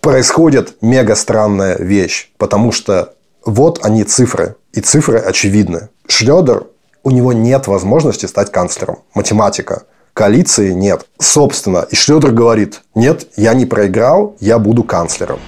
происходит мега странная вещь, потому что вот они цифры, и цифры очевидны. Шредер, у него нет возможности стать канцлером. Математика. Коалиции нет. Собственно, и Шредер говорит, нет, я не проиграл, я буду канцлером.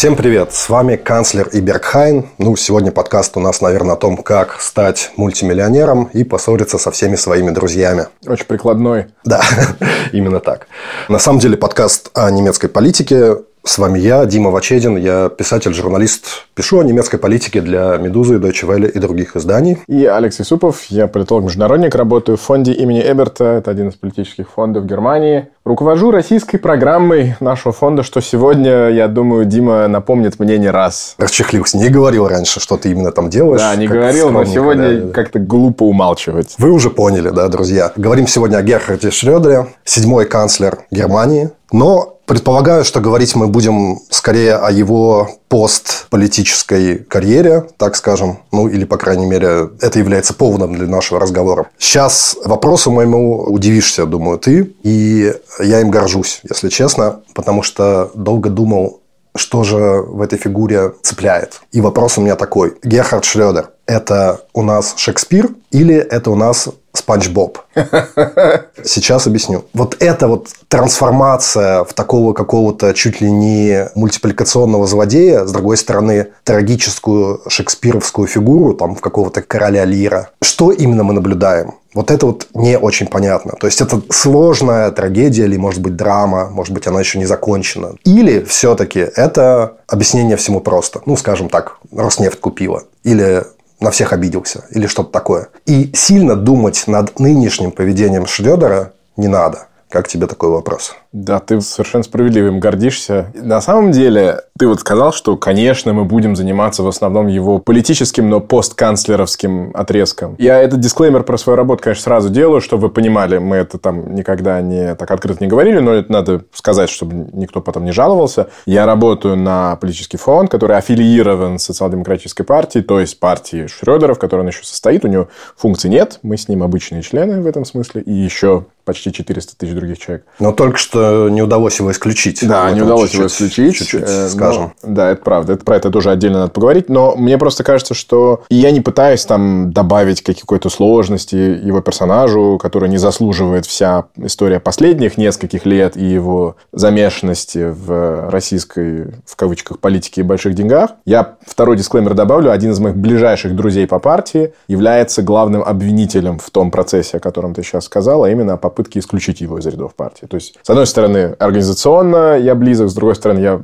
Всем привет! С вами канцлер Ибергхайн. Ну, сегодня подкаст у нас, наверное, о том, как стать мультимиллионером и поссориться со всеми своими друзьями. Очень прикладной. Да, именно так. На самом деле подкаст о немецкой политике. С вами я, Дима Вачедин. Я писатель, журналист. Пишу о немецкой политике для «Медузы», Deutsche Welle и других изданий. И Алекс Исупов. Я политолог-международник, работаю в фонде имени Эберта. Это один из политических фондов Германии. Руковожу российской программой нашего фонда, что сегодня, я думаю, Дима напомнит мне не раз. Расчехлился. Не говорил раньше, что ты именно там делаешь. Да, не говорил, но сегодня да. как-то глупо умалчивать. Вы уже поняли, да, друзья. Говорим сегодня о Герхарде Шрёдере, седьмой канцлер Германии. Но Предполагаю, что говорить мы будем скорее о его постполитической карьере, так скажем. Ну, или, по крайней мере, это является поводом для нашего разговора. Сейчас вопросу моему удивишься, думаю, ты. И я им горжусь, если честно, потому что долго думал, что же в этой фигуре цепляет. И вопрос у меня такой. Герхард Шредер – это у нас Шекспир или это у нас Спанч Боб. Сейчас объясню. Вот эта вот трансформация в такого какого-то чуть ли не мультипликационного злодея, с другой стороны, трагическую шекспировскую фигуру, там, в какого-то короля Лира. Что именно мы наблюдаем? Вот это вот не очень понятно. То есть, это сложная трагедия или, может быть, драма, может быть, она еще не закончена. Или все-таки это объяснение всему просто. Ну, скажем так, Роснефть купила. Или на всех обиделся или что-то такое. И сильно думать над нынешним поведением Шредера не надо. Как тебе такой вопрос? Да, ты совершенно справедливым гордишься. На самом деле, ты вот сказал, что, конечно, мы будем заниматься в основном его политическим, но постканцлеровским отрезком. Я этот дисклеймер про свою работу, конечно, сразу делаю, чтобы вы понимали, мы это там никогда не так открыто не говорили, но это надо сказать, чтобы никто потом не жаловался. Я работаю на политический фонд, который аффилирован с социал-демократической партией, то есть партией Шредера, в которой он еще состоит. У него функций нет, мы с ним обычные члены в этом смысле, и еще почти 400 тысяч других человек. Но только что не удалось его исключить. Да, не удалось его исключить. Чуть-чуть, э, скажем. Но, да, это правда. Это, про это тоже отдельно надо поговорить. Но мне просто кажется, что я не пытаюсь там добавить какой-то сложности его персонажу, который не заслуживает вся история последних нескольких лет и его замешанности в российской, в кавычках, политике и больших деньгах. Я второй дисклеймер добавлю. Один из моих ближайших друзей по партии является главным обвинителем в том процессе, о котором ты сейчас сказал, а именно попытке попытки исключить его из рядов партии. То есть, с одной стороны, организационно я близок, с другой стороны, я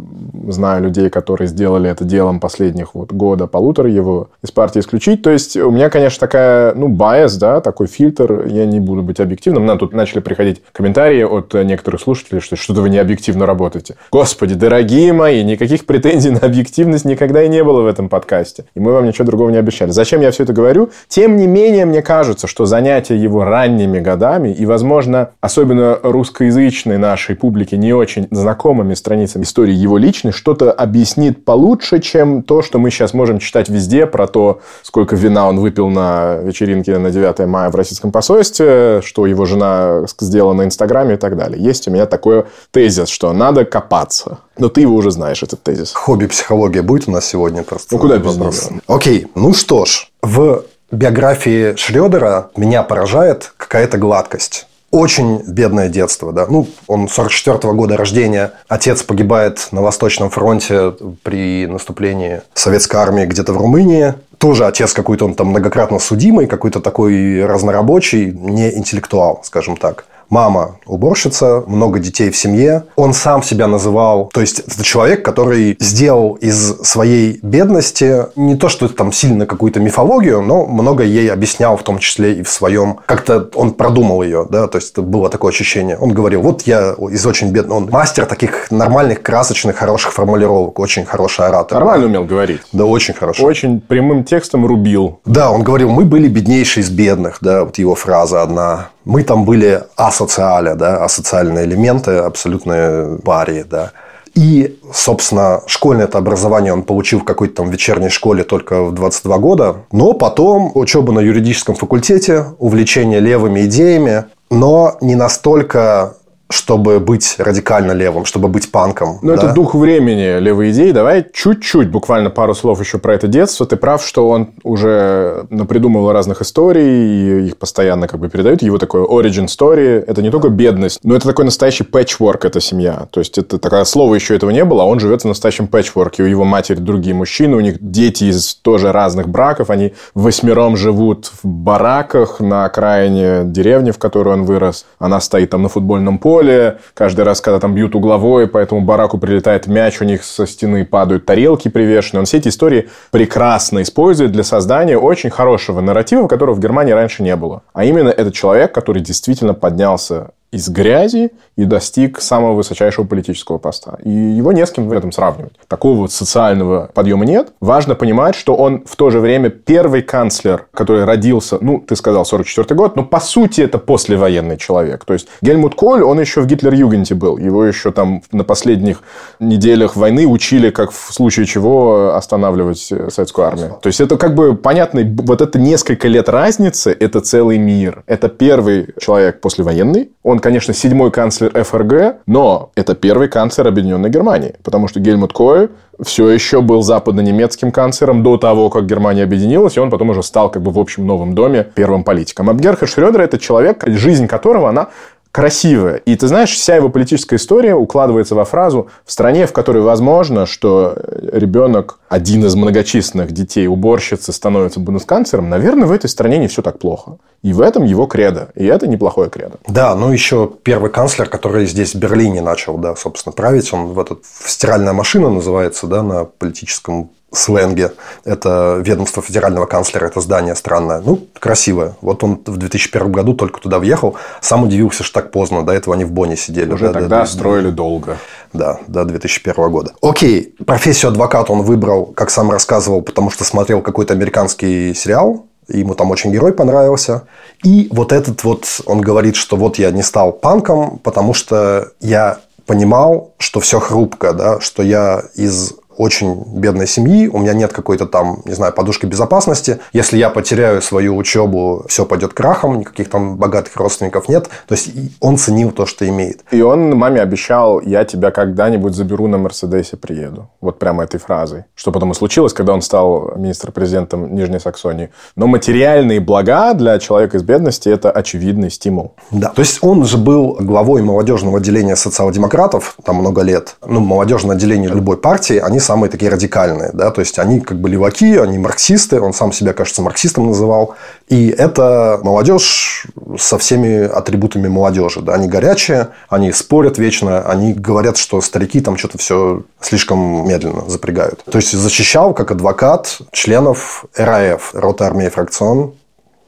знаю людей, которые сделали это делом последних вот года, полутора его из партии исключить. То есть, у меня, конечно, такая, ну, байс, да, такой фильтр, я не буду быть объективным. Нам тут начали приходить комментарии от некоторых слушателей, что что-то вы не объективно работаете. Господи, дорогие мои, никаких претензий на объективность никогда и не было в этом подкасте. И мы вам ничего другого не обещали. Зачем я все это говорю? Тем не менее, мне кажется, что занятие его ранними годами и, возможно, особенно русскоязычной нашей публике, не очень знакомыми страницами истории его личной, что-то объяснит получше, чем то, что мы сейчас можем читать везде про то, сколько вина он выпил на вечеринке на 9 мая в российском посольстве, что его жена сделала на Инстаграме и так далее. Есть у меня такой тезис, что надо копаться. Но ты его уже знаешь, этот тезис. Хобби-психология будет у нас сегодня просто? Ну, куда без нее? Окей, ну что ж. В биографии Шредера меня поражает какая-то гладкость очень бедное детство, да. Ну, он 44 -го года рождения. Отец погибает на Восточном фронте при наступлении советской армии где-то в Румынии. Тоже отец какой-то он там многократно судимый, какой-то такой разнорабочий, не интеллектуал, скажем так мама уборщица, много детей в семье. Он сам себя называл, то есть это человек, который сделал из своей бедности не то, что там сильно какую-то мифологию, но много ей объяснял, в том числе и в своем, как-то он продумал ее, да, то есть это было такое ощущение. Он говорил, вот я из очень бедного, он мастер таких нормальных, красочных, хороших формулировок, очень хороший оратор. Нормально умел говорить. Да, очень хорошо. Очень прямым текстом рубил. Да, он говорил, мы были беднейшие из бедных, да, вот его фраза одна. Мы там были асоциали, да, асоциальные элементы, абсолютные парии, да. И, собственно, школьное это образование он получил в какой-то там вечерней школе только в 22 года. Но потом учеба на юридическом факультете, увлечение левыми идеями, но не настолько чтобы быть радикально левым, чтобы быть панком. Ну, да? это дух времени левой идеи. Давай чуть-чуть, буквально пару слов еще про это детство. Ты прав, что он уже придумывал разных историй, и их постоянно как бы передают. Его такое origin story. Это не только бедность, но это такой настоящий пэтчворк, эта семья. То есть, это такое слово еще этого не было, а он живет в настоящем пэтчворке. У его матери другие мужчины, у них дети из тоже разных браков. Они восьмером живут в бараках на окраине деревни, в которой он вырос. Она стоит там на футбольном поле поле, каждый раз, когда там бьют угловой, по этому бараку прилетает мяч, у них со стены падают тарелки привешенные. Он все эти истории прекрасно использует для создания очень хорошего нарратива, которого в Германии раньше не было. А именно этот человек, который действительно поднялся из грязи и достиг самого высочайшего политического поста. И его не с кем в этом сравнивать. Такого вот социального подъема нет. Важно понимать, что он в то же время первый канцлер, который родился, ну, ты сказал, 44 год, но по сути это послевоенный человек. То есть Гельмут Коль, он еще в Гитлер-Югенте был. Его еще там на последних неделях войны учили, как в случае чего останавливать э, советскую армию. То есть это как бы понятно, вот это несколько лет разницы, это целый мир. Это первый человек послевоенный. Он, конечно, седьмой канцлер ФРГ, но это первый канцлер Объединенной Германии, потому что Гельмут Коль все еще был западно-немецким канцлером до того, как Германия объединилась, и он потом уже стал как бы в общем новом доме первым политиком. А Герхард Шрёдер – это человек, жизнь которого, она красивая. И ты знаешь, вся его политическая история укладывается во фразу «в стране, в которой возможно, что ребенок, один из многочисленных детей уборщицы, становится бундесканцлером, наверное, в этой стране не все так плохо». И в этом его кредо. И это неплохое кредо. Да, ну еще первый канцлер, который здесь в Берлине начал, да, собственно, править, он в этот стиральная машина называется, да, на политическом сленге. Это ведомство федерального канцлера, это здание странное. Ну, красивое. Вот он в 2001 году только туда въехал. Сам удивился, что так поздно. До этого они в Бонне сидели. Уже да, тогда да, строили да, долго. Да, до 2001 года. Окей, профессию адвоката он выбрал, как сам рассказывал, потому что смотрел какой-то американский сериал ему там очень герой понравился. И вот этот вот, он говорит, что вот я не стал панком, потому что я понимал, что все хрупко, да, что я из очень бедной семьи, у меня нет какой-то там, не знаю, подушки безопасности. Если я потеряю свою учебу, все пойдет крахом, никаких там богатых родственников нет. То есть он ценил то, что имеет. И он маме обещал, я тебя когда-нибудь заберу на Мерседесе, приеду. Вот прямо этой фразой. Что потом и случилось, когда он стал министр-президентом Нижней Саксонии. Но материальные блага для человека из бедности – это очевидный стимул. Да. То есть он же был главой молодежного отделения социал-демократов там много лет. Ну, молодежное отделение любой партии, они самые такие радикальные. Да? То есть, они как бы леваки, они марксисты. Он сам себя, кажется, марксистом называл. И это молодежь со всеми атрибутами молодежи. Да? Они горячие, они спорят вечно, они говорят, что старики там что-то все слишком медленно запрягают. То есть, защищал как адвокат членов РАФ, Рота армии фракцион.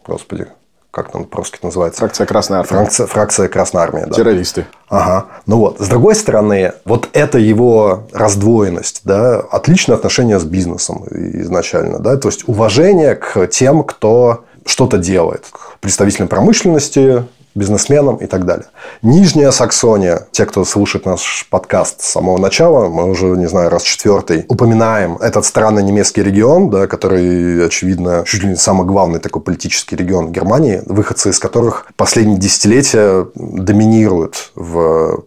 Господи, как там по-русски называется? Фракция Красной Армии. Фракция, фракция Красной Армии, да. Террористы. Ага. Ну вот, с другой стороны, вот это его раздвоенность, да, отличное отношение с бизнесом изначально, да, то есть уважение к тем, кто что-то делает, к представителям промышленности, бизнесменам и так далее. Нижняя Саксония, те, кто слушает наш подкаст с самого начала, мы уже, не знаю, раз четвертый, упоминаем этот странный немецкий регион, да, который, очевидно, чуть ли не самый главный такой политический регион Германии, выходцы из которых последние десятилетия доминируют в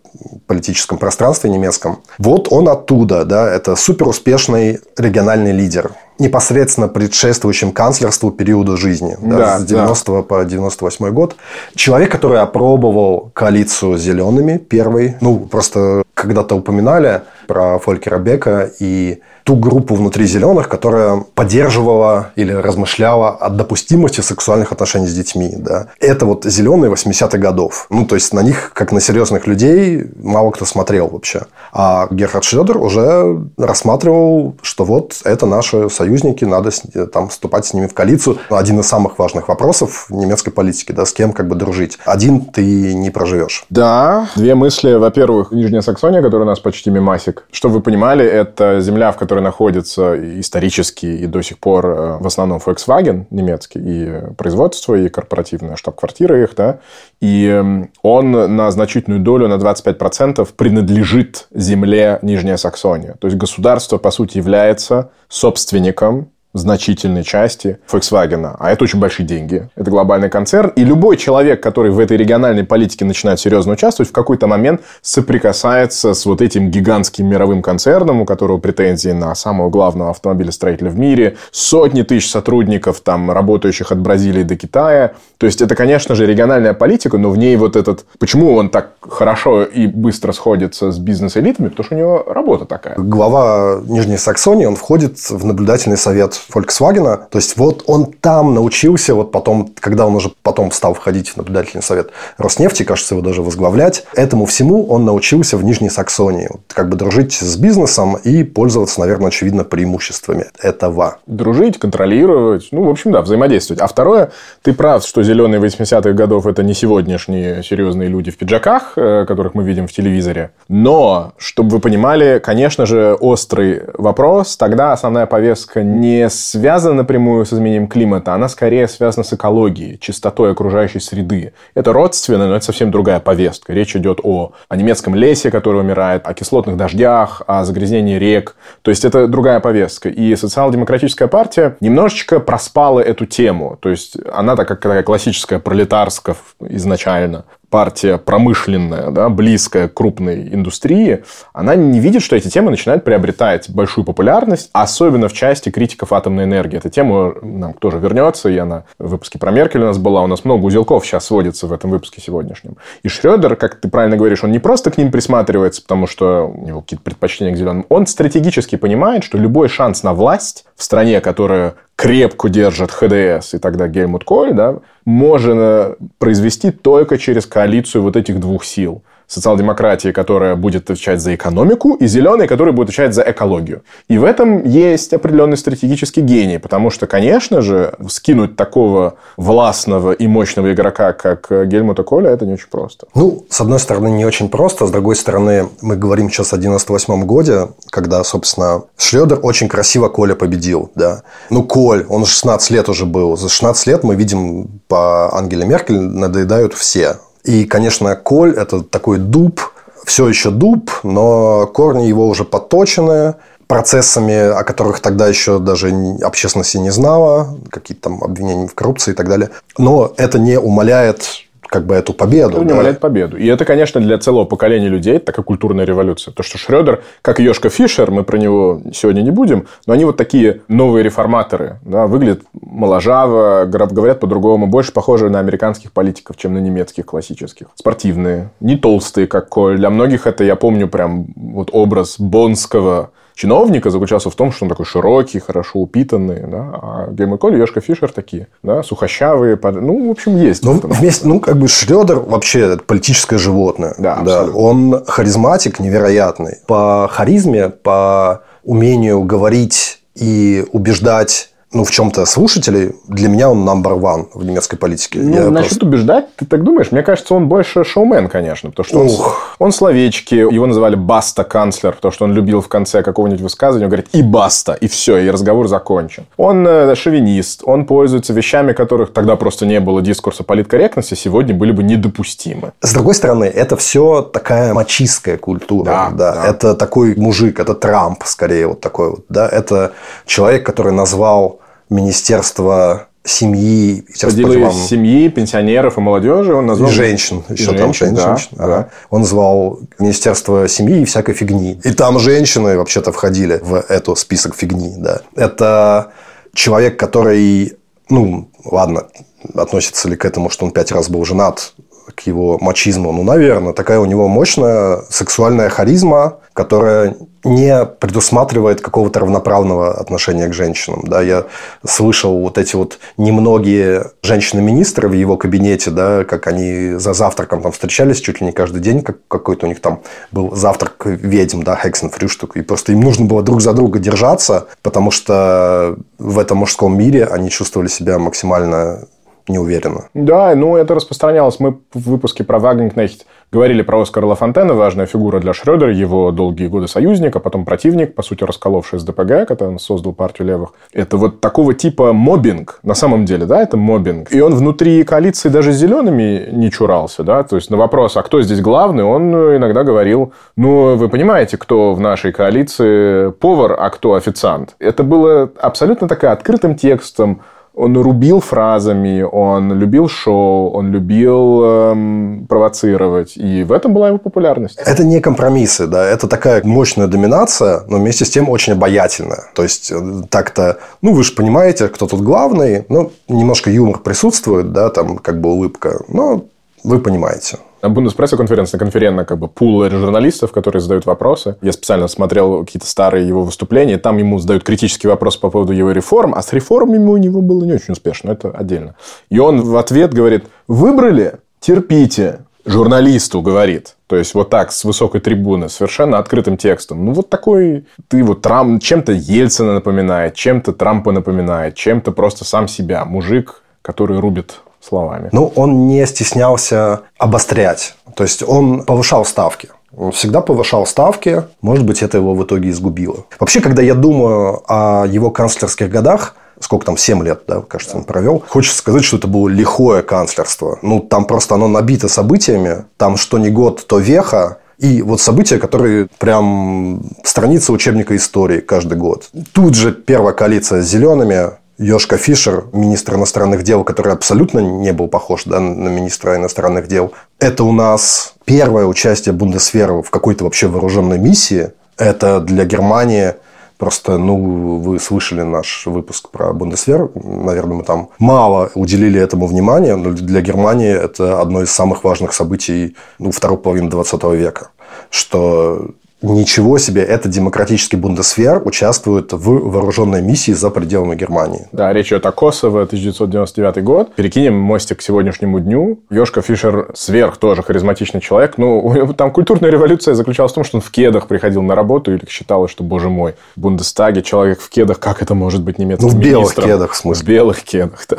политическом пространстве немецком. Вот он оттуда, да, это суперуспешный региональный лидер непосредственно предшествующим канцлерству периоду жизни. Да, да, с 90 да. по 98 год. Человек, который опробовал коалицию с зелеными первый. Ну, просто когда-то упоминали про Фолькера Бека и ту группу внутри зеленых, которая поддерживала или размышляла о допустимости сексуальных отношений с детьми. Да. Это вот зеленые 80-х годов. Ну, то есть, на них, как на серьезных людей, мало кто смотрел вообще. А Герхард Шредер уже рассматривал, что вот это наши союзники надо там вступать с ними в коалицию. Один из самых важных вопросов немецкой политики, да, с кем как бы дружить. Один ты не проживешь. Да, две мысли. Во-первых, Нижняя Саксония, которая у нас почти мимасик. Чтобы вы понимали, это земля, в которой находится исторически и до сих пор э, в основном Volkswagen немецкий, и производство, и корпоративная штаб-квартира их, да. И эм, он на значительную долю, на 25% принадлежит земле Нижняя Саксония. То есть государство, по сути, является собственником значительной части Volkswagen. А это очень большие деньги. Это глобальный концерн. И любой человек, который в этой региональной политике начинает серьезно участвовать, в какой-то момент соприкасается с вот этим гигантским мировым концерном, у которого претензии на самого главного автомобилестроителя в мире, сотни тысяч сотрудников, там, работающих от Бразилии до Китая. То есть, это, конечно же, региональная политика, но в ней вот этот... Почему он так хорошо и быстро сходится с бизнес-элитами? Потому что у него работа такая. Глава Нижней Саксонии, он входит в наблюдательный совет Volkswagen. То есть, вот он там научился, вот потом, когда он уже потом стал входить в наблюдательный совет Роснефти, кажется, его даже возглавлять, этому всему он научился в Нижней Саксонии. Вот, как бы дружить с бизнесом и пользоваться, наверное, очевидно, преимуществами этого. Дружить, контролировать, ну, в общем, да, взаимодействовать. А второе, ты прав, что зеленые 80-х годов это не сегодняшние серьезные люди в пиджаках, э, которых мы видим в телевизоре. Но, чтобы вы понимали, конечно же, острый вопрос, тогда основная повестка не связана напрямую с изменением климата, она скорее связана с экологией, чистотой окружающей среды. Это родственно, но это совсем другая повестка. Речь идет о, о немецком лесе, который умирает, о кислотных дождях, о загрязнении рек. То есть, это другая повестка. И социал-демократическая партия немножечко проспала эту тему. То есть, она так как такая классическая пролетарская изначально партия промышленная, да, близкая к крупной индустрии, она не видит, что эти темы начинают приобретать большую популярность, особенно в части критиков атомной энергии. Эта тема нам тоже вернется, и она в выпуске про Меркель у нас была. У нас много узелков сейчас сводится в этом выпуске сегодняшнем. И Шредер, как ты правильно говоришь, он не просто к ним присматривается, потому что у него какие-то предпочтения к зеленым. Он стратегически понимает, что любой шанс на власть в стране, которая крепко держит ХДС и тогда Гельмут Коль, да, можно произвести только через коалицию вот этих двух сил социал-демократии, которая будет отвечать за экономику, и зеленые, которые будут отвечать за экологию. И в этом есть определенный стратегический гений, потому что, конечно же, скинуть такого властного и мощного игрока, как Гельмута Коля, это не очень просто. Ну, с одной стороны, не очень просто, с другой стороны, мы говорим сейчас о 98 годе, когда, собственно, Шлёдер очень красиво Коля победил, да. Ну, Коль, он 16 лет уже был. За 16 лет мы видим по Ангеле Меркель надоедают все. И, конечно, коль – это такой дуб, все еще дуб, но корни его уже подточены процессами, о которых тогда еще даже общественность не знала, какие-то там обвинения в коррупции и так далее. Но это не умаляет как бы эту победу. Это да? победу. И это, конечно, для целого поколения людей такая культурная революция. То, что Шредер, как и Йошка Фишер, мы про него сегодня не будем, но они вот такие новые реформаторы. Да, выглядят моложаво, говорят по-другому, больше похожи на американских политиков, чем на немецких классических. Спортивные, не толстые, как Коль. Для многих это, я помню, прям вот образ бонского чиновника заключался в том, что он такой широкий, хорошо упитанный, да, а Гельмут Коль и Йошка Фишер такие, да, сухощавые, ну, в общем, есть. Ну, вместе, ну, как бы Шредер вообще политическое животное. Да, да. Он харизматик невероятный. По харизме, по умению говорить и убеждать ну, в чем-то слушателей, для меня он number one в немецкой политике. Ну, Я насчет просто... убеждать, ты так думаешь? Мне кажется, он больше шоумен, конечно. Потому что Ух. он, он словечки, его называли баста-канцлер, потому что он любил в конце какого-нибудь высказывания говорить и баста, и все, и разговор закончен. Он э, шовинист, он пользуется вещами, которых тогда просто не было дискурса политкорректности, сегодня были бы недопустимы. С другой стороны, это все такая мачистская культура. Да, да. да. Это такой мужик, это Трамп, скорее, вот такой вот. Да? Это человек, который назвал Министерство семьи. Поделы семьи, пенсионеров и молодежи он назвал... И женщин. И еще женщин, там женщин. Да, да. Он назвал Министерство семьи и всякой фигни. И там женщины вообще-то входили в эту список фигни. Да. Это человек, который... Ну, ладно, относится ли к этому, что он пять раз был женат, к его мачизму. Ну, наверное, такая у него мощная сексуальная харизма, которая не предусматривает какого-то равноправного отношения к женщинам. Да, я слышал вот эти вот немногие женщины-министры в его кабинете, да, как они за завтраком там встречались чуть ли не каждый день, как какой-то у них там был завтрак ведьм, да, Хексенфрюштук, и просто им нужно было друг за друга держаться, потому что в этом мужском мире они чувствовали себя максимально не уверена. Да, ну это распространялось. Мы в выпуске про Вагенкнехт говорили про Оскара Лафонтена, важная фигура для Шрёдера, его долгие годы союзник, а потом противник, по сути, расколовший с ДПГ, когда он создал партию левых. Это вот такого типа мобинг, на самом деле, да, это мобинг. И он внутри коалиции даже с зелеными не чурался, да, то есть на вопрос, а кто здесь главный, он иногда говорил, ну, вы понимаете, кто в нашей коалиции повар, а кто официант. Это было абсолютно такая открытым текстом, он рубил фразами, он любил шоу, он любил эм, провоцировать. И в этом была его популярность. Это не компромиссы, да. Это такая мощная доминация, но вместе с тем очень обаятельная. То есть, э, так-то, ну, вы же понимаете, кто тут главный. Ну, немножко юмор присутствует, да, там как бы улыбка. Но вы понимаете. На Бундеспрессо-конференции, конферентно как бы пул журналистов, которые задают вопросы. Я специально смотрел какие-то старые его выступления, там ему задают критический вопрос по поводу его реформ, а с реформами у него было не очень успешно, это отдельно. И он в ответ говорит, выбрали, терпите, журналисту говорит. То есть, вот так, с высокой трибуны, совершенно открытым текстом. Ну, вот такой... Ты вот Трамп чем-то Ельцина напоминает, чем-то Трампа напоминает, чем-то просто сам себя. Мужик, который рубит словами. Ну, он не стеснялся обострять. То есть, он повышал ставки. Он всегда повышал ставки. Может быть, это его в итоге изгубило. Вообще, когда я думаю о его канцлерских годах, сколько там, 7 лет, да, кажется, он провел. Хочется сказать, что это было лихое канцлерство. Ну, там просто оно набито событиями. Там что не год, то веха. И вот события, которые прям страница учебника истории каждый год. Тут же первая коалиция с зелеными, Йошка Фишер, министр иностранных дел, который абсолютно не был похож да, на министра иностранных дел. Это у нас первое участие Бундесвера в какой-то вообще вооруженной миссии. Это для Германии Просто, ну, вы слышали наш выпуск про Бундесвер. Наверное, мы там мало уделили этому внимания, но для Германии это одно из самых важных событий ну, второй половины 20 века. Что Ничего себе, это демократический бундесвер участвует в вооруженной миссии за пределами Германии. Да, речь идет о Косово, 1999 год. Перекинем мостик к сегодняшнему дню. Йошка Фишер сверх тоже харизматичный человек. Ну, там культурная революция заключалась в том, что он в кедах приходил на работу или считалось, что, боже мой, в Бундестаге человек в кедах, как это может быть немецким Ну, в белых министром? кедах, в смысле. В белых кедах, да.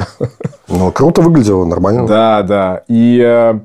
Ну, круто выглядело, нормально. Да, да. И э,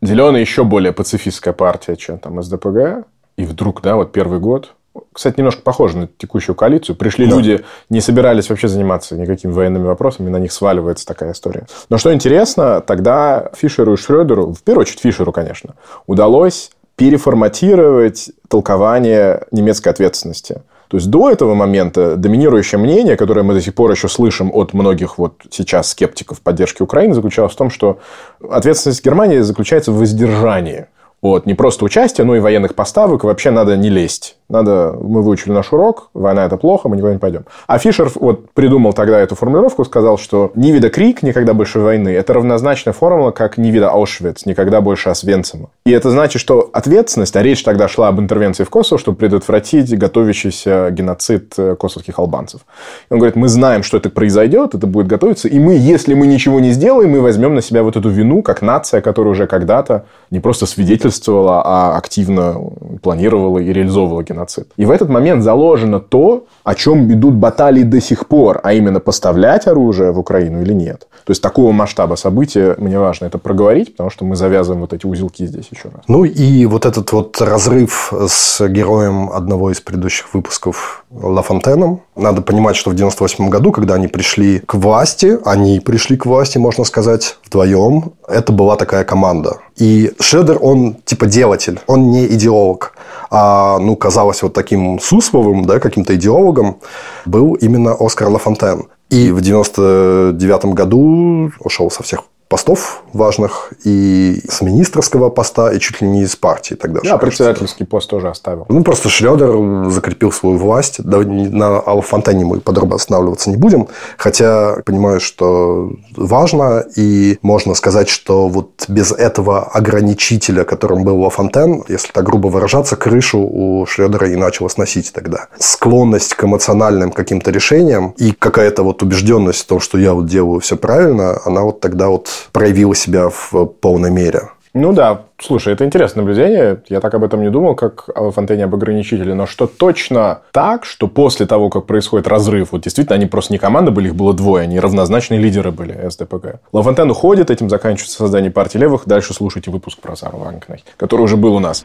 Зеленая еще более пацифистская партия, чем там СДПГ. И вдруг, да, вот первый год, кстати, немножко похоже на текущую коалицию. Пришли да. люди, не собирались вообще заниматься никакими военными вопросами, на них сваливается такая история. Но что интересно, тогда Фишеру и Шрёдеру, в первую очередь Фишеру, конечно, удалось переформатировать толкование немецкой ответственности. То есть до этого момента доминирующее мнение, которое мы до сих пор еще слышим от многих вот сейчас скептиков поддержки Украины, заключалось в том, что ответственность Германии заключается в воздержании от не просто участия, но и военных поставок. Вообще надо не лезть. Надо, мы выучили наш урок, война это плохо, мы никуда не пойдем. А Фишер вот придумал тогда эту формулировку, сказал, что не вида крик, никогда больше войны, это равнозначная формула, как не вида Аушвиц, никогда больше Освенцима. И это значит, что ответственность, а речь тогда шла об интервенции в Косово, чтобы предотвратить готовящийся геноцид э, косовских албанцев. И он говорит, мы знаем, что это произойдет, это будет готовиться, и мы, если мы ничего не сделаем, мы возьмем на себя вот эту вину, как нация, которая уже когда-то не просто свидетельствовала, а активно планировала и реализовывала геноцид геноцид. И в этот момент заложено то, о чем идут баталии до сих пор, а именно поставлять оружие в Украину или нет. То есть такого масштаба события мне важно это проговорить, потому что мы завязываем вот эти узелки здесь еще раз. Ну и вот этот вот разрыв с героем одного из предыдущих выпусков Лафонтеном. Надо понимать, что в 98 году, когда они пришли к власти, они пришли к власти, можно сказать, вдвоем. Это была такая команда. И Шредер, он типа делатель, он не идеолог. А, ну, казалось вот таким Сусловым, да, каким-то идеологом, был именно Оскар Лафонтен. И в 99 году ушел со всех постов важных и с министрского поста, и чуть ли не из партии тогда. Да, председательский пост тоже оставил. Ну, просто Шредер закрепил свою власть. На Алфонтене мы подробно останавливаться не будем. Хотя понимаю, что важно, и можно сказать, что вот без этого ограничителя, которым был Лафонтен, если так грубо выражаться, крышу у Шредера и начала сносить тогда. Склонность к эмоциональным каким-то решениям и какая-то вот убежденность в том, что я вот делаю все правильно, она вот тогда вот проявила себя в полной мере. Ну да, слушай, это интересное наблюдение. Я так об этом не думал, как о Фонтене об ограничителе. Но что точно так, что после того, как происходит разрыв, вот действительно, они просто не команда были, их было двое, они равнозначные лидеры были СДПГ. Лафонтен уходит, этим заканчивается создание партии левых. Дальше слушайте выпуск про Сару Ванкнай, который уже был у нас.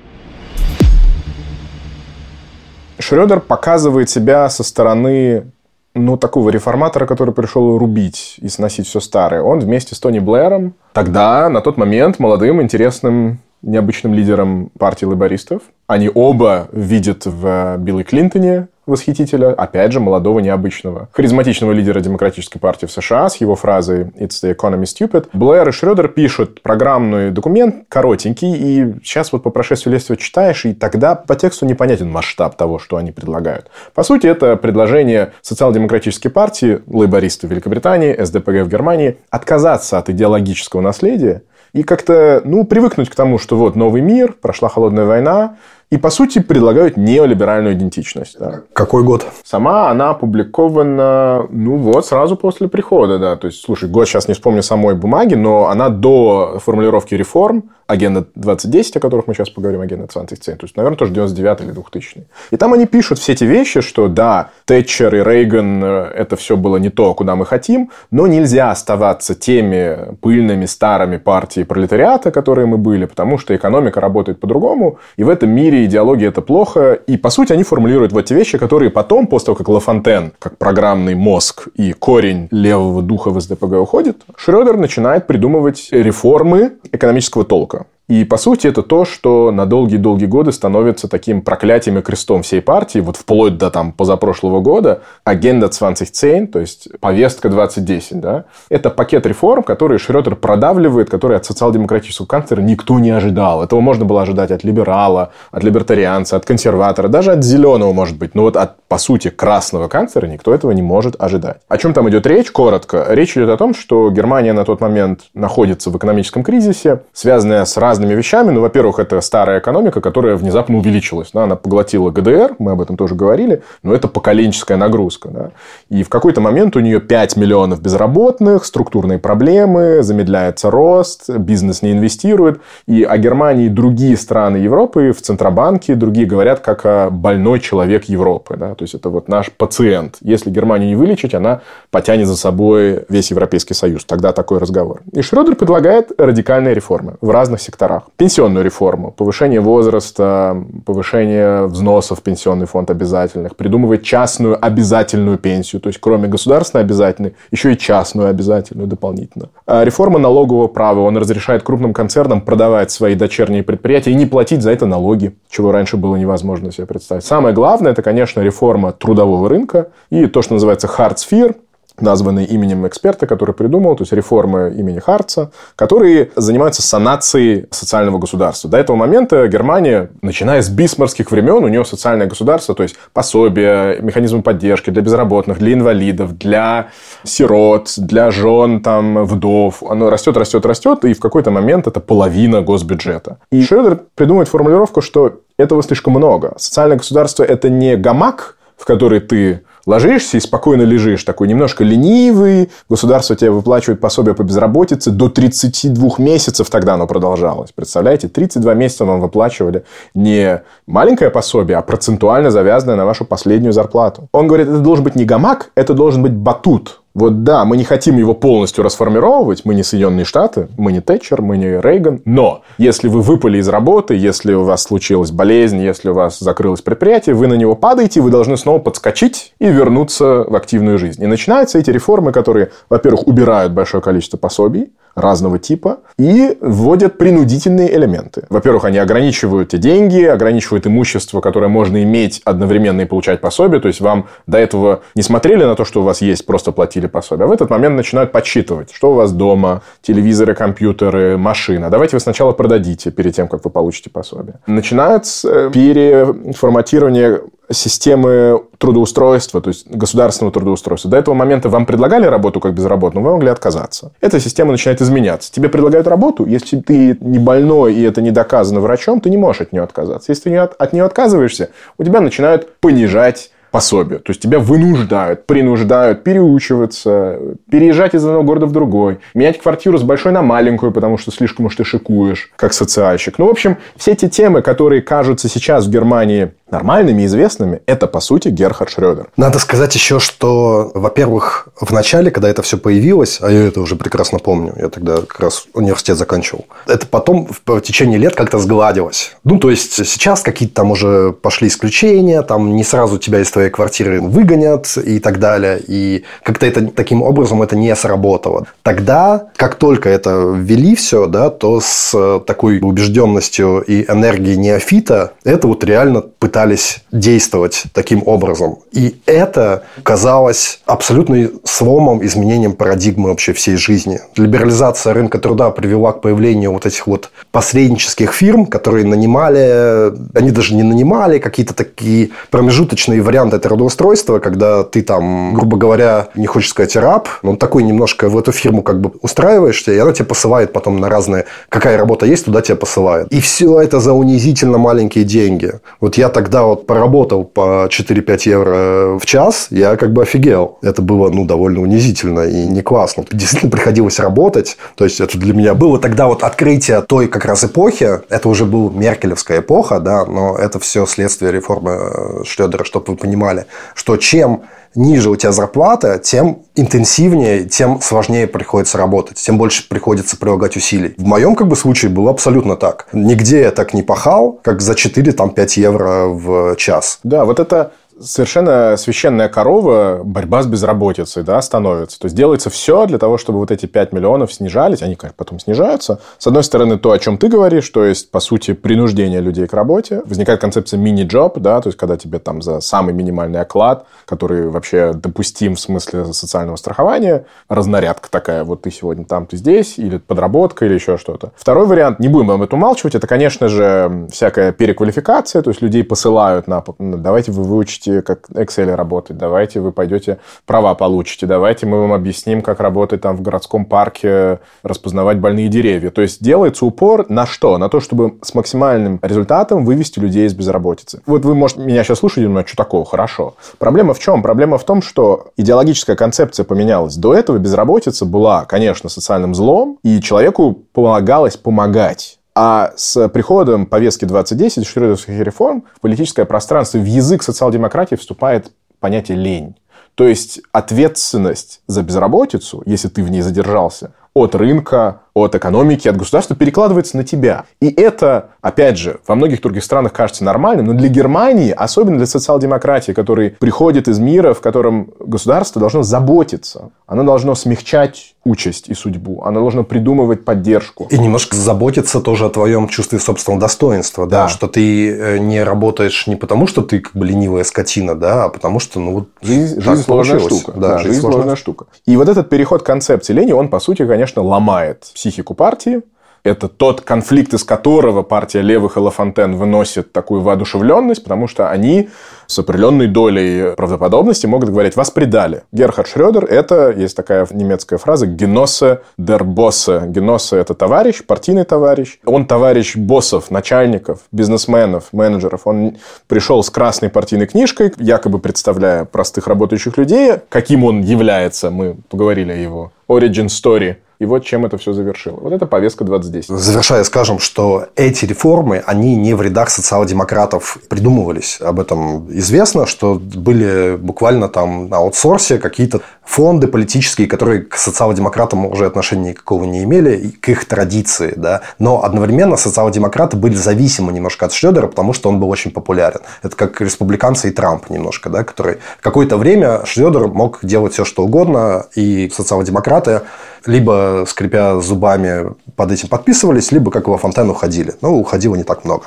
Шредер показывает себя со стороны ну, такого реформатора, который пришел рубить и сносить все старое. Он вместе с Тони Блэром, тогда, на тот момент, молодым, интересным, необычным лидером партии лейбористов. Они оба видят в Билли Клинтоне восхитителя, опять же, молодого, необычного, харизматичного лидера Демократической партии в США с его фразой «It's the economy stupid». Блэр и Шредер пишут программный документ, коротенький, и сейчас вот по прошествию лет читаешь, и тогда по тексту непонятен масштаб того, что они предлагают. По сути, это предложение социал-демократической партии, лейбористы в Великобритании, СДПГ в Германии, отказаться от идеологического наследия и как-то, ну, привыкнуть к тому, что вот новый мир, прошла холодная война, и, по сути, предлагают неолиберальную идентичность. Да. Какой год? Сама она опубликована, ну вот, сразу после прихода, да. То есть, слушай, год сейчас не вспомню самой бумаги, но она до формулировки реформ, агenda 2010, о которых мы сейчас поговорим, агenda 2010, то есть, наверное, тоже 99 или 2000 И там они пишут все эти вещи, что да, Тэтчер и Рейган, э, это все было не то, куда мы хотим, но нельзя оставаться теми пыльными старыми партии пролетариата, которые мы были, потому что экономика работает по-другому, и в этом мире идеология это плохо, и, по сути, они формулируют вот эти вещи, которые потом, после того, как Лафонтен, как программный мозг и корень левого духа в СДПГ уходит, Шредер начинает придумывать реформы экономического толка. И, по сути, это то, что на долгие-долгие годы становится таким проклятием и крестом всей партии, вот вплоть до там позапрошлого года, агенда 2010, то есть повестка 2010, да, это пакет реформ, который Шредер продавливает, который от социал-демократического канцлера никто не ожидал. Этого можно было ожидать от либерала, от либертарианца, от консерватора, даже от зеленого, может быть, но вот от, по сути, красного канцлера никто этого не может ожидать. О чем там идет речь? Коротко. Речь идет о том, что Германия на тот момент находится в экономическом кризисе, связанная с разными разными вещами. Ну, во-первых, это старая экономика, которая внезапно увеличилась. Да? Она поглотила ГДР, мы об этом тоже говорили, но это поколенческая нагрузка. Да? И в какой-то момент у нее 5 миллионов безработных, структурные проблемы, замедляется рост, бизнес не инвестирует. И о Германии другие страны Европы в Центробанке другие говорят как о больной человек Европы. Да? То есть, это вот наш пациент. Если Германию не вылечить, она потянет за собой весь Европейский Союз. Тогда такой разговор. И Шредер предлагает радикальные реформы в разных секторах секторах. Пенсионную реформу, повышение возраста, повышение взносов в пенсионный фонд обязательных, придумывает частную обязательную пенсию, то есть кроме государственной обязательной, еще и частную обязательную дополнительно. А реформа налогового права, он разрешает крупным концернам продавать свои дочерние предприятия и не платить за это налоги, чего раньше было невозможно себе представить. Самое главное, это, конечно, реформа трудового рынка и то, что называется hard sphere, названный именем эксперта, который придумал, то есть реформы имени Харца, которые занимаются санацией социального государства. До этого момента Германия, начиная с бисмарских времен, у нее социальное государство, то есть пособия, механизмы поддержки для безработных, для инвалидов, для сирот, для жен, там, вдов. Оно растет, растет, растет, и в какой-то момент это половина госбюджета. И Шредер придумывает формулировку, что этого слишком много. Социальное государство – это не гамак, в который ты ложишься и спокойно лежишь, такой немножко ленивый, государство тебе выплачивает пособие по безработице, до 32 месяцев тогда оно продолжалось. Представляете, 32 месяца вам выплачивали не маленькое пособие, а процентуально завязанное на вашу последнюю зарплату. Он говорит, это должен быть не гамак, это должен быть батут. Вот да, мы не хотим его полностью расформировать, мы не Соединенные Штаты, мы не Тэтчер, мы не Рейган, но если вы выпали из работы, если у вас случилась болезнь, если у вас закрылось предприятие, вы на него падаете, вы должны снова подскочить и вернуться в активную жизнь. И начинаются эти реформы, которые, во-первых, убирают большое количество пособий, разного типа и вводят принудительные элементы. Во-первых, они ограничивают те деньги, ограничивают имущество, которое можно иметь одновременно и получать пособие. То есть, вам до этого не смотрели на то, что у вас есть, просто платили пособие. А в этот момент начинают подсчитывать, что у вас дома, телевизоры, компьютеры, машина. Давайте вы сначала продадите перед тем, как вы получите пособие. Начинается переформатирование системы трудоустройства, то есть государственного трудоустройства. До этого момента вам предлагали работу как безработную, вы могли отказаться. Эта система начинает изменяться. Тебе предлагают работу, если ты не больной и это не доказано врачом, ты не можешь от нее отказаться. Если ты от нее отказываешься, у тебя начинают понижать пособие. То есть тебя вынуждают, принуждают переучиваться, переезжать из одного города в другой, менять квартиру с большой на маленькую, потому что слишком уж ты шикуешь, как социальщик. Ну, в общем, все эти темы, которые кажутся сейчас в Германии нормальными известными, это, по сути, Герхард Шрёдер. Надо сказать еще, что, во-первых, в начале, когда это все появилось, а я это уже прекрасно помню, я тогда как раз университет заканчивал, это потом в течение лет как-то сгладилось. Ну, то есть, сейчас какие-то там уже пошли исключения, там не сразу тебя из твоей квартиры выгонят и так далее, и как-то это таким образом это не сработало. Тогда, как только это ввели все, да, то с такой убежденностью и энергией неофита это вот реально пытались пытались действовать таким образом. И это казалось абсолютно сломом, изменением парадигмы вообще всей жизни. Либерализация рынка труда привела к появлению вот этих вот посреднических фирм, которые нанимали, они даже не нанимали, какие-то такие промежуточные варианты трудоустройства, когда ты там, грубо говоря, не хочешь сказать раб, но такой немножко в эту фирму как бы устраиваешься, и она тебя посылает потом на разные, какая работа есть, туда тебя посылают. И все это за унизительно маленькие деньги. Вот я так когда вот поработал по 4-5 евро в час, я как бы офигел. Это было, ну, довольно унизительно и не классно. Действительно приходилось работать. То есть, это для меня было тогда вот открытие той как раз эпохи. Это уже была меркелевская эпоха, да, но это все следствие реформы э, Шредера, чтобы вы понимали, что чем ниже у тебя зарплата, тем интенсивнее, тем сложнее приходится работать, тем больше приходится прилагать усилий. В моем как бы случае было абсолютно так. Нигде я так не пахал, как за 4-5 евро в час. Да, вот это совершенно священная корова, борьба с безработицей, да, становится. То есть, делается все для того, чтобы вот эти 5 миллионов снижались. Они как потом снижаются. С одной стороны, то, о чем ты говоришь, то есть, по сути, принуждение людей к работе. Возникает концепция мини-джоб, да, то есть, когда тебе там за самый минимальный оклад, который вообще допустим в смысле социального страхования, разнарядка такая, вот ты сегодня там, ты здесь, или подработка, или еще что-то. Второй вариант, не будем об этом умалчивать, это, конечно же, всякая переквалификация, то есть, людей посылают на, давайте вы выучите научите, как Excel работать, давайте вы пойдете права получите, давайте мы вам объясним, как работать там в городском парке, распознавать больные деревья. То есть делается упор на что? На то, чтобы с максимальным результатом вывести людей из безработицы. Вот вы, может, меня сейчас слушаете думаете, что такого? Хорошо. Проблема в чем? Проблема в том, что идеологическая концепция поменялась. До этого безработица была, конечно, социальным злом, и человеку полагалось помогать. А с приходом повестки 2010 шрёдерских реформ в политическое пространство, в язык социал-демократии вступает понятие «лень». То есть ответственность за безработицу, если ты в ней задержался, от рынка, от экономики, от государства перекладывается на тебя. И это, опять же, во многих других странах кажется нормальным, но для Германии, особенно для социал-демократии, который приходит из мира, в котором государство должно заботиться, оно должно смягчать участь и судьбу, оно должно придумывать поддержку. И немножко заботиться тоже о твоем чувстве собственного достоинства, да, да что ты э, не работаешь не потому, что ты как бы ленивая скотина, да, а потому что, ну, вот жизнь, жизнь сложная штука. Да, да жизнь, жизнь сложная штука. И вот этот переход концепции лени, он, по сути, конечно, ломает психику партии. Это тот конфликт, из которого партия левых и Лафонтен выносит такую воодушевленность, потому что они с определенной долей правдоподобности могут говорить, вас предали. Герхард Шрёдер – это, есть такая немецкая фраза, геносе дер боссе. Геносе – это товарищ, партийный товарищ. Он товарищ боссов, начальников, бизнесменов, менеджеров. Он пришел с красной партийной книжкой, якобы представляя простых работающих людей. Каким он является, мы поговорили о его origin story – и вот чем это все завершило. Вот это повестка 2010. Завершая, скажем, что эти реформы, они не в рядах социал-демократов придумывались. Об этом известно, что были буквально там на аутсорсе какие-то фонды политические, которые к социал-демократам уже отношения никакого не имели, к их традиции, да, но одновременно социал-демократы были зависимы немножко от Шредера, потому что он был очень популярен. Это как республиканцы и Трамп немножко, да, которые какое-то время Шредер мог делать все, что угодно, и социал-демократы либо, скрипя зубами, под этим подписывались, либо как во фонтан уходили. Но уходило не так много.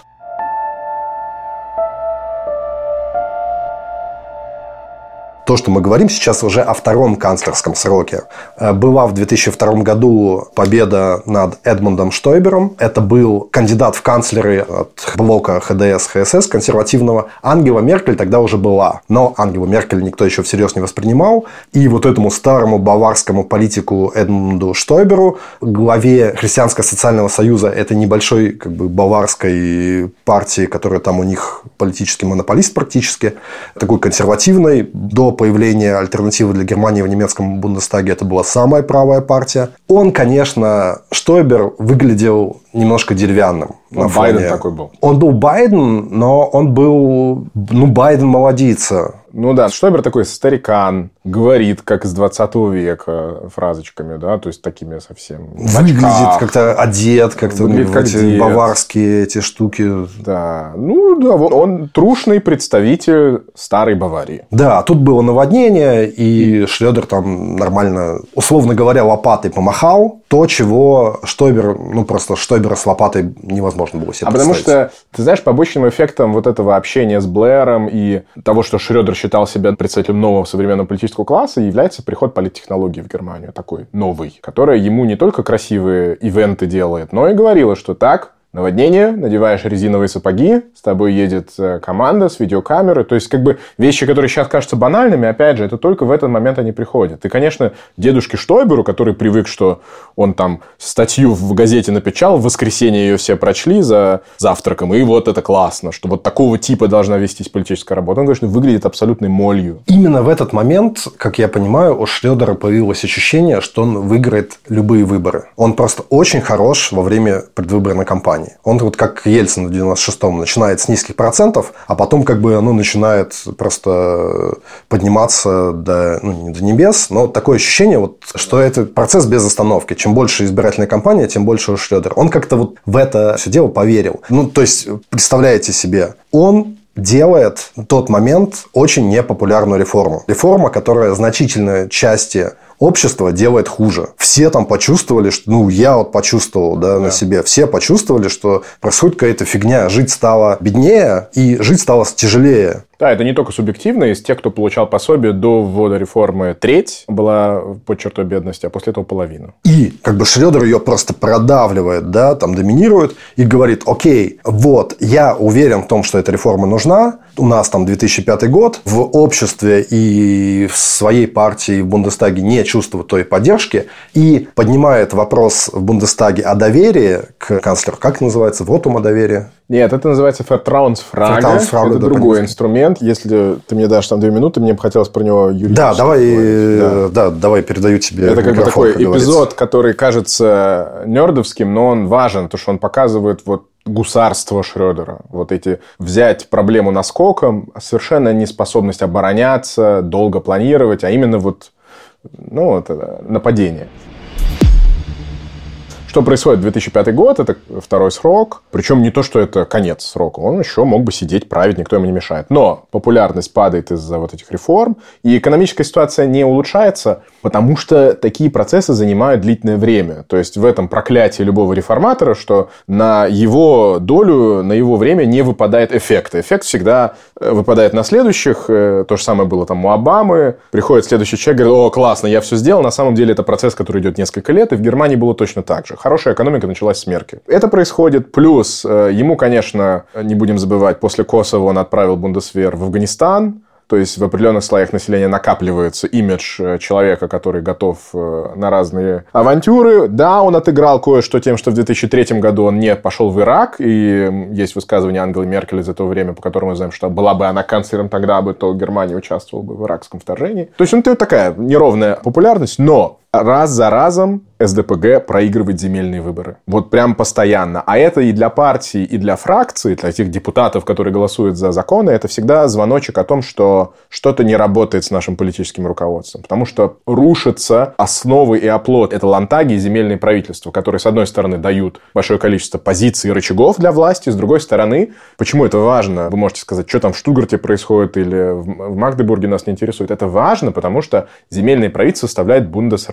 То, что мы говорим сейчас уже о втором канцлерском сроке. Э, была в 2002 году победа над Эдмундом Штойбером. Это был кандидат в канцлеры от блока ХДС-ХСС консервативного. Ангела Меркель тогда уже была. Но Ангела Меркель никто еще всерьез не воспринимал. И вот этому старому баварскому политику Эдмунду Штойберу, главе Христианско-социального союза, этой небольшой как бы, баварской партии, которая там у них политический монополист практически, такой консервативной, до появления альтернативы для Германии в немецком Бундестаге это была самая правая партия. Он, конечно, Штойбер выглядел немножко деревянным. На Байден такой был. Он был Байден, но он был, ну, Байден молодица. Ну да, Штойбер такой старикан, говорит, как из 20 века, фразочками, да, то есть такими совсем. Выглядит как-то одет, как-то Выглядит как эти дед. баварские эти штуки. Да, ну да, он трушный представитель старой Баварии. Да, тут было наводнение, и Шлёдер там нормально, условно говоря, лопатой помахал. То, чего Штойбер, ну просто Штойбера с лопатой невозможно было себе А потому что, ты знаешь, побочным эффектом вот этого общения с Блэром и того, что Шредер считал себя представителем нового современного политического класса, является приход политтехнологии в Германию, такой новый, которая ему не только красивые ивенты делает, но и говорила, что так, наводнение, надеваешь резиновые сапоги, с тобой едет э, команда с видеокамерой. То есть, как бы вещи, которые сейчас кажутся банальными, опять же, это только в этот момент они приходят. И, конечно, дедушке Штойберу, который привык, что он там статью в газете напечал, в воскресенье ее все прочли за завтраком, и вот это классно, что вот такого типа должна вестись политическая работа. Он, конечно, выглядит абсолютной молью. Именно в этот момент, как я понимаю, у Шредера появилось ощущение, что он выиграет любые выборы. Он просто очень хорош во время предвыборной кампании компании. Он вот как Ельцин в 96-м начинает с низких процентов, а потом как бы оно начинает просто подниматься до, ну, не до небес, но такое ощущение, вот, что это процесс без остановки. Чем больше избирательная кампания, тем больше Шредер. Он как-то вот в это все дело поверил. Ну, то есть, представляете себе, он делает в тот момент очень непопулярную реформу. Реформа, которая значительной части общество делает хуже. Все там почувствовали, что, ну, я вот почувствовал, да, да. на себе, все почувствовали, что происходит какая-то фигня. Жить стало беднее и жить стало тяжелее. Да, это не только субъективно. Из тех, кто получал пособие до ввода реформы, треть была под чертой бедности, а после этого половина. И как бы Шредер ее просто продавливает, да, там доминирует и говорит, окей, вот, я уверен в том, что эта реформа нужна, у нас там 2005 год, в обществе и в своей партии в Бундестаге не чувствуют той поддержки, и поднимает вопрос в Бундестаге о доверии к канцлеру. Как называется? Вотум о доверии? Нет, это называется Vertrauensfrage. Vertrauensfrage это да, другой понятно. инструмент. Если ты мне дашь там две минуты, мне бы хотелось про него юридически Да, давай, да. да, давай передаю тебе Это как бы такой как эпизод, который кажется нердовским, но он важен, потому что он показывает вот гусарство Шредера. Вот эти взять проблему наскоком, совершенно неспособность обороняться, долго планировать, а именно вот ну, вот, нападение. Что происходит? 2005 год, это второй срок. Причем не то, что это конец срока. Он еще мог бы сидеть, править, никто ему не мешает. Но популярность падает из-за вот этих реформ, и экономическая ситуация не улучшается, потому что такие процессы занимают длительное время. То есть в этом проклятие любого реформатора, что на его долю, на его время не выпадает эффект. Эффект всегда э, выпадает на следующих. Э, то же самое было там у Обамы. Приходит следующий человек, говорит, о, классно, я все сделал. На самом деле это процесс, который идет несколько лет, и в Германии было точно так же хорошая экономика началась с Меркель. Это происходит. Плюс э, ему, конечно, не будем забывать, после Косово он отправил Бундесвер в Афганистан. То есть в определенных слоях населения накапливается имидж э, человека, который готов э, на разные авантюры. Да, он отыграл кое-что тем, что в 2003 году он не пошел в Ирак. И есть высказывание Ангелы Меркель из этого времени, по которому мы знаем, что была бы она канцлером тогда бы, то Германия участвовала бы в иракском вторжении. То есть у него такая неровная популярность, но раз за разом СДПГ проигрывает земельные выборы. Вот прям постоянно. А это и для партии, и для фракции, для тех депутатов, которые голосуют за законы, это всегда звоночек о том, что что-то не работает с нашим политическим руководством. Потому что рушатся основы и оплот. Это лантаги и земельные правительства, которые, с одной стороны, дают большое количество позиций и рычагов для власти, с другой стороны, почему это важно? Вы можете сказать, что там в Штутгарте происходит или в Магдебурге нас не интересует. Это важно, потому что земельные правительства составляет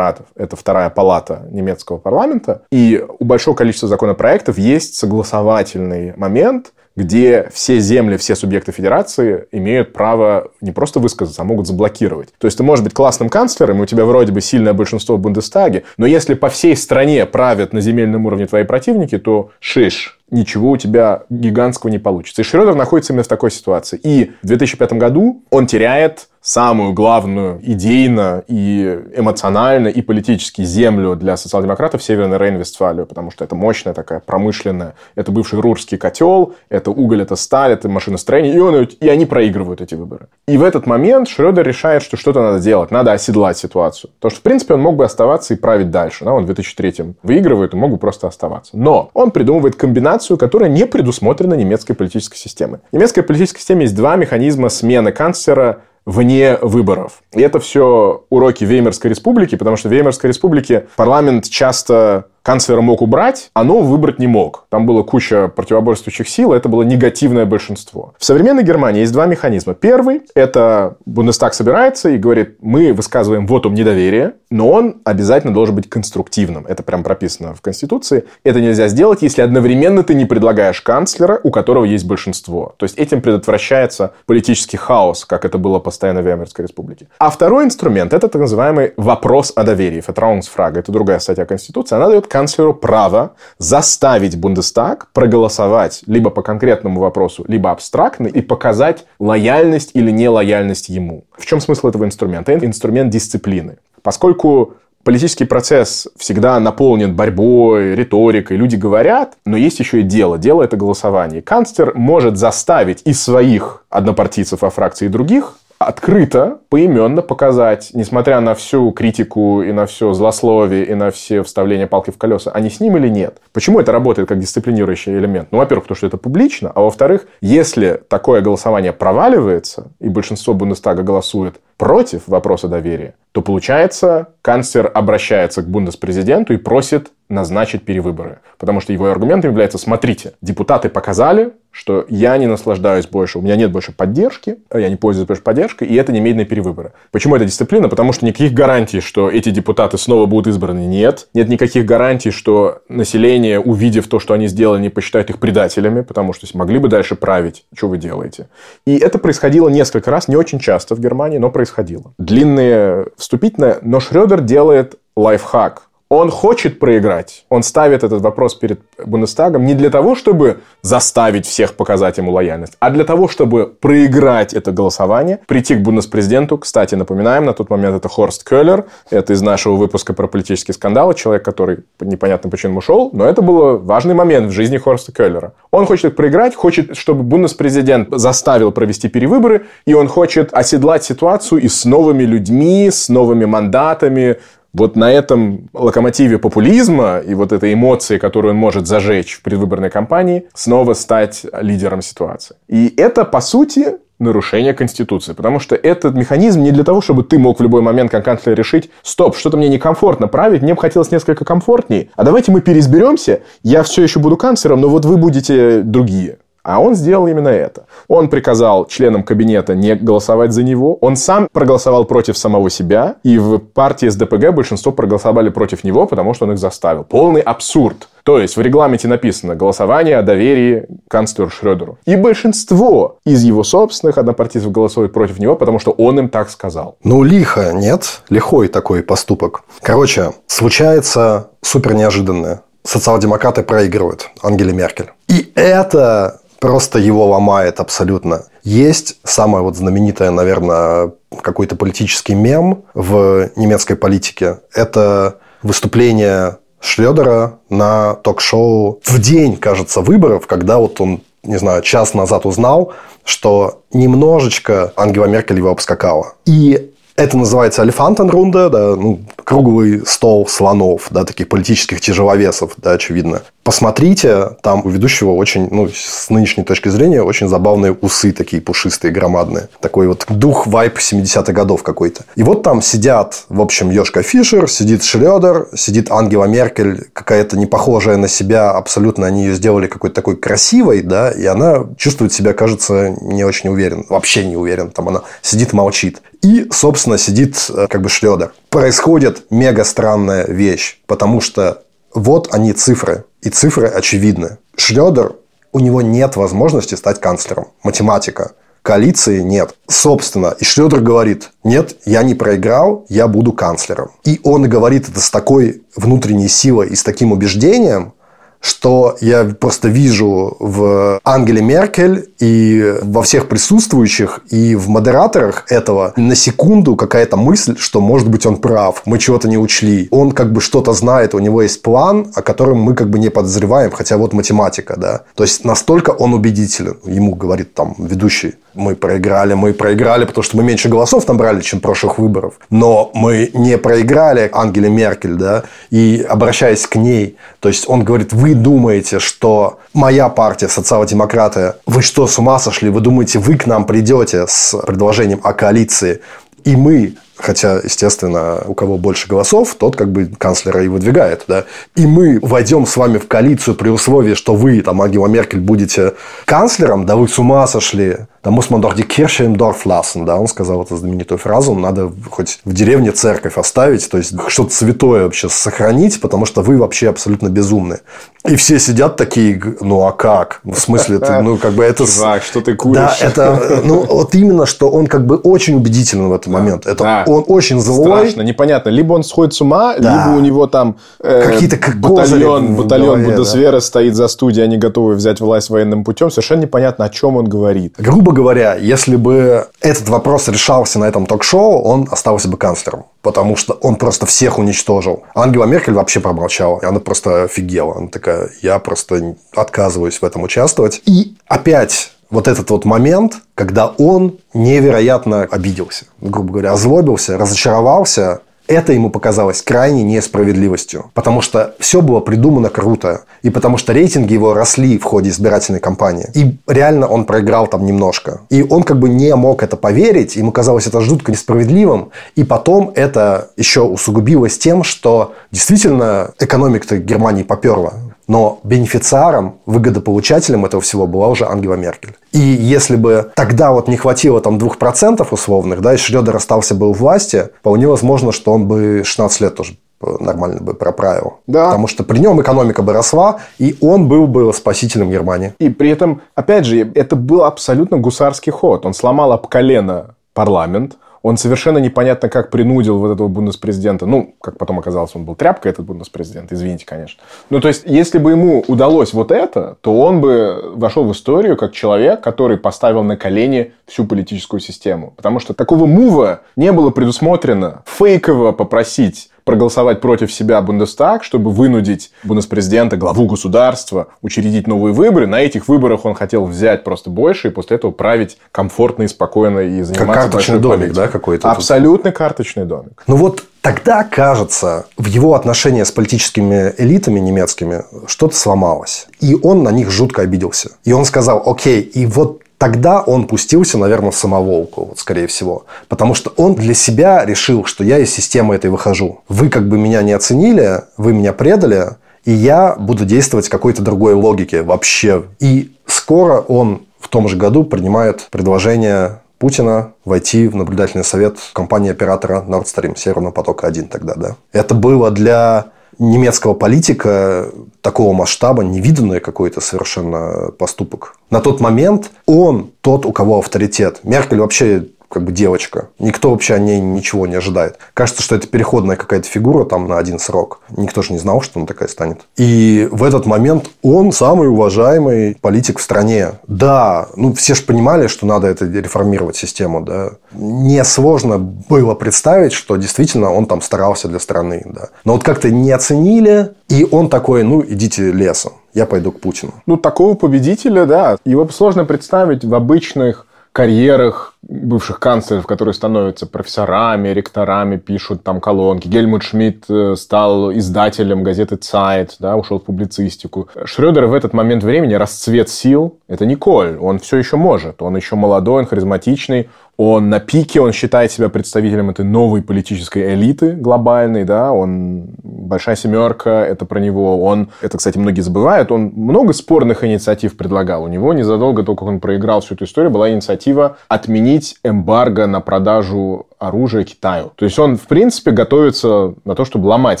Бундесратов. Это вторая палата немецкого парламента, и у большого количества законопроектов есть согласовательный момент, где все земли, все субъекты федерации имеют право не просто высказаться, а могут заблокировать. То есть ты можешь быть классным канцлером, и у тебя вроде бы сильное большинство в Бундестаге, но если по всей стране правят на земельном уровне твои противники, то шиш, ничего у тебя гигантского не получится. И Шредер находится именно в такой ситуации. И в 2005 году он теряет самую главную идейно и эмоционально и политически землю для социал-демократов Северной Рейн-Вестфалию, потому что это мощная такая промышленная, это бывший рурский котел, это уголь, это сталь, это машиностроение, и, он, и они проигрывают эти выборы. И в этот момент Шредер решает, что что-то надо делать, надо оседлать ситуацию. Потому что, в принципе, он мог бы оставаться и править дальше. Да? Он в 2003 выигрывает, он мог бы просто оставаться. Но он придумывает комбинацию, которая не предусмотрена немецкой политической системой. В немецкой политической системе есть два механизма смены канцлера вне выборов. И это все уроки Веймарской республики, потому что в Веймарской республике парламент часто канцлера мог убрать, а нового выбрать не мог. Там была куча противоборствующих сил, это было негативное большинство. В современной Германии есть два механизма. Первый – это Бундестаг собирается и говорит, мы высказываем вотум недоверия, но он обязательно должен быть конструктивным. Это прям прописано в Конституции. Это нельзя сделать, если одновременно ты не предлагаешь канцлера, у которого есть большинство. То есть этим предотвращается политический хаос, как это было постоянно в Веймарской республике. А второй инструмент – это так называемый вопрос о доверии, Vertrauensfrage. Это другая статья Конституции. Она дает канцлеру право заставить Бундестаг проголосовать либо по конкретному вопросу, либо абстрактно и показать лояльность или нелояльность ему. В чем смысл этого инструмента? Это инструмент дисциплины. Поскольку политический процесс всегда наполнен борьбой, риторикой, люди говорят, но есть еще и дело. Дело – это голосование. Канцлер может заставить из своих однопартийцев во фракции и других открыто, поименно показать, несмотря на всю критику и на все злословие, и на все вставления палки в колеса, они с ним или нет. Почему это работает как дисциплинирующий элемент? Ну, во-первых, потому что это публично, а во-вторых, если такое голосование проваливается, и большинство Бундестага голосует против вопроса доверия, то получается, канцлер обращается к бундеспрезиденту и просит назначить перевыборы. Потому что его аргументом является, смотрите, депутаты показали, что я не наслаждаюсь больше, у меня нет больше поддержки, я не пользуюсь больше поддержкой, и это немедленные перевыборы. Почему это дисциплина? Потому что никаких гарантий, что эти депутаты снова будут избраны, нет. Нет никаких гарантий, что население, увидев то, что они сделали, не посчитает их предателями, потому что могли бы дальше править, что вы делаете. И это происходило несколько раз, не очень часто в Германии, но происходило. Длинные вступительные, но Шредер делает лайфхак. Он хочет проиграть. Он ставит этот вопрос перед Бундестагом не для того, чтобы заставить всех показать ему лояльность, а для того, чтобы проиграть это голосование, прийти к бундеспрезиденту. Кстати, напоминаем, на тот момент это Хорст Келлер. Это из нашего выпуска про политические скандалы. Человек, который непонятно почему ушел. Но это был важный момент в жизни Хорста Келлера. Он хочет проиграть, хочет, чтобы бундеспрезидент заставил провести перевыборы, и он хочет оседлать ситуацию и с новыми людьми, с новыми мандатами, вот на этом локомотиве популизма и вот этой эмоции, которую он может зажечь в предвыборной кампании, снова стать лидером ситуации. И это, по сути, нарушение Конституции. Потому что этот механизм не для того, чтобы ты мог в любой момент как канцлер решить, стоп, что-то мне некомфортно править, мне бы хотелось несколько комфортнее. А давайте мы переизберемся, я все еще буду канцлером, но вот вы будете другие. А он сделал именно это. Он приказал членам кабинета не голосовать за него. Он сам проголосовал против самого себя. И в партии СДПГ большинство проголосовали против него, потому что он их заставил. Полный абсурд. То есть в регламенте написано голосование о доверии канцлеру Шредеру. И большинство из его собственных однопартийцев голосует против него, потому что он им так сказал. Ну, лихо, нет? Лихой такой поступок. Короче, случается супер неожиданное. Социал-демократы проигрывают Ангеле Меркель. И это просто его ломает абсолютно. Есть самое вот знаменитое, наверное, какой-то политический мем в немецкой политике. Это выступление Шлёдера на ток-шоу в день, кажется, выборов, когда вот он, не знаю, час назад узнал, что немножечко Ангела Меркель его обскакала. И это называется Элефантенрунде, да, ну, круглый стол слонов, да, таких политических тяжеловесов, да, очевидно. Посмотрите, там у ведущего очень, ну, с нынешней точки зрения, очень забавные усы такие пушистые, громадные. Такой вот дух вайп 70-х годов какой-то. И вот там сидят, в общем, Йошка Фишер, сидит Шредер, сидит Ангела Меркель, какая-то не похожая на себя, абсолютно они ее сделали какой-то такой красивой, да, и она чувствует себя, кажется, не очень уверен, вообще не уверен. Там она сидит, молчит. И, собственно, сидит э, как бы Шредер. Происходит мега странная вещь, потому что вот они цифры. И цифры очевидны. Шредер, у него нет возможности стать канцлером. Математика. Коалиции нет. Собственно, и Шредер говорит, нет, я не проиграл, я буду канцлером. И он говорит это с такой внутренней силой и с таким убеждением, что я просто вижу в Ангеле Меркель и во всех присутствующих, и в модераторах этого на секунду какая-то мысль, что, может быть, он прав, мы чего-то не учли. Он как бы что-то знает, у него есть план, о котором мы как бы не подозреваем, хотя вот математика, да. То есть, настолько он убедителен. Ему говорит там ведущий, мы проиграли, мы проиграли, потому что мы меньше голосов набрали, чем прошлых выборов. Но мы не проиграли Ангеле Меркель, да, и обращаясь к ней, то есть он говорит, вы думаете, что моя партия, социал-демократы, вы что, с ума сошли? Вы думаете, вы к нам придете с предложением о коалиции, и мы Хотя, естественно, у кого больше голосов, тот как бы канцлера и выдвигает. Да? И мы войдем с вами в коалицию при условии, что вы, там, Ангела Меркель, будете канцлером, да вы с ума сошли. Да muss man doch die Kirche im Dorf lassen. Да, он сказал эту знаменитую фразу. Надо хоть в деревне церковь оставить, то есть что-то святое вообще сохранить, потому что вы вообще абсолютно безумны. И все сидят такие, ну а как? В смысле, ты, ну как бы это... Чувак, что ты куришь? Да, это, ну вот именно, что он как бы очень убедителен в этот момент. Это да. он очень злой. Страшно, непонятно. Либо он сходит с ума, да. либо у него там э, какие-то батальон, батальон Бундесвера да. стоит за студией, они готовы взять власть военным путем. Совершенно непонятно, о чем он говорит. Грубо говоря, если бы этот вопрос решался на этом ток-шоу, он остался бы канцлером. Потому что он просто всех уничтожил. Ангела Меркель вообще промолчала. Она просто офигела. Она такая, я просто отказываюсь в этом участвовать. И опять вот этот вот момент, когда он невероятно обиделся, грубо говоря, озлобился, разочаровался, это ему показалось крайней несправедливостью. Потому что все было придумано круто. И потому что рейтинги его росли в ходе избирательной кампании. И реально он проиграл там немножко. И он как бы не мог это поверить. Ему казалось это жутко несправедливым. И потом это еще усугубилось тем, что действительно экономика Германии поперла. Но бенефициаром, выгодополучателем этого всего была уже Ангела Меркель. И если бы тогда вот не хватило там 2% условных, да, и Шредер остался бы у власти, вполне возможно, что он бы 16 лет тоже нормально бы проправил. Да. Потому что при нем экономика бы росла, и он был бы спасителем Германии. И при этом, опять же, это был абсолютно гусарский ход. Он сломал об колено парламент, он совершенно непонятно как принудил вот этого бундеспрезидента. Ну, как потом оказалось, он был тряпкой, этот бундеспрезидент, извините, конечно. Ну, то есть, если бы ему удалось вот это, то он бы вошел в историю как человек, который поставил на колени всю политическую систему. Потому что такого мува не было предусмотрено фейково попросить проголосовать против себя Бундестаг, чтобы вынудить бундеспрезидента, главу государства, учредить новые выборы. На этих выборах он хотел взять просто больше и после этого править комфортно и спокойно и заниматься как карточный домик, политикой. да, какой-то? Абсолютно тут. карточный домик. Ну вот тогда, кажется, в его отношении с политическими элитами немецкими что-то сломалось. И он на них жутко обиделся. И он сказал, окей, и вот Тогда он пустился, наверное, в самоволку, вот, скорее всего. Потому что он для себя решил, что я из системы этой выхожу. Вы как бы меня не оценили, вы меня предали, и я буду действовать какой-то другой логике вообще. И скоро он в том же году принимает предложение Путина войти в наблюдательный совет компании-оператора Nord Stream, Северного потока-1 тогда, да. Это было для немецкого политика такого масштаба, невиданный какой-то совершенно поступок. На тот момент он тот, у кого авторитет. Меркель вообще как бы девочка. Никто вообще о ней ничего не ожидает. Кажется, что это переходная какая-то фигура там на один срок. Никто же не знал, что она такая станет. И в этот момент он самый уважаемый политик в стране. Да, ну все же понимали, что надо это реформировать систему, да. Несложно было представить, что действительно он там старался для страны, да. Но вот как-то не оценили, и он такой, ну, идите лесом, я пойду к Путину. Ну, такого победителя, да, его сложно представить в обычных карьерах бывших канцлеров, которые становятся профессорами, ректорами, пишут там колонки. Гельмут Шмидт э, стал издателем газеты Zeit, да, ушел в публицистику. Шрёдер в этот момент времени расцвет сил. Это Николь. Он все еще может. Он еще молодой, он харизматичный, он на пике, он считает себя представителем этой новой политической элиты глобальной, да, он большая семерка, это про него, он, это, кстати, многие забывают, он много спорных инициатив предлагал. У него незадолго до того, как он проиграл всю эту историю, была инициатива отменить эмбарго на продажу оружия Китаю. То есть он, в принципе, готовится на то, чтобы ломать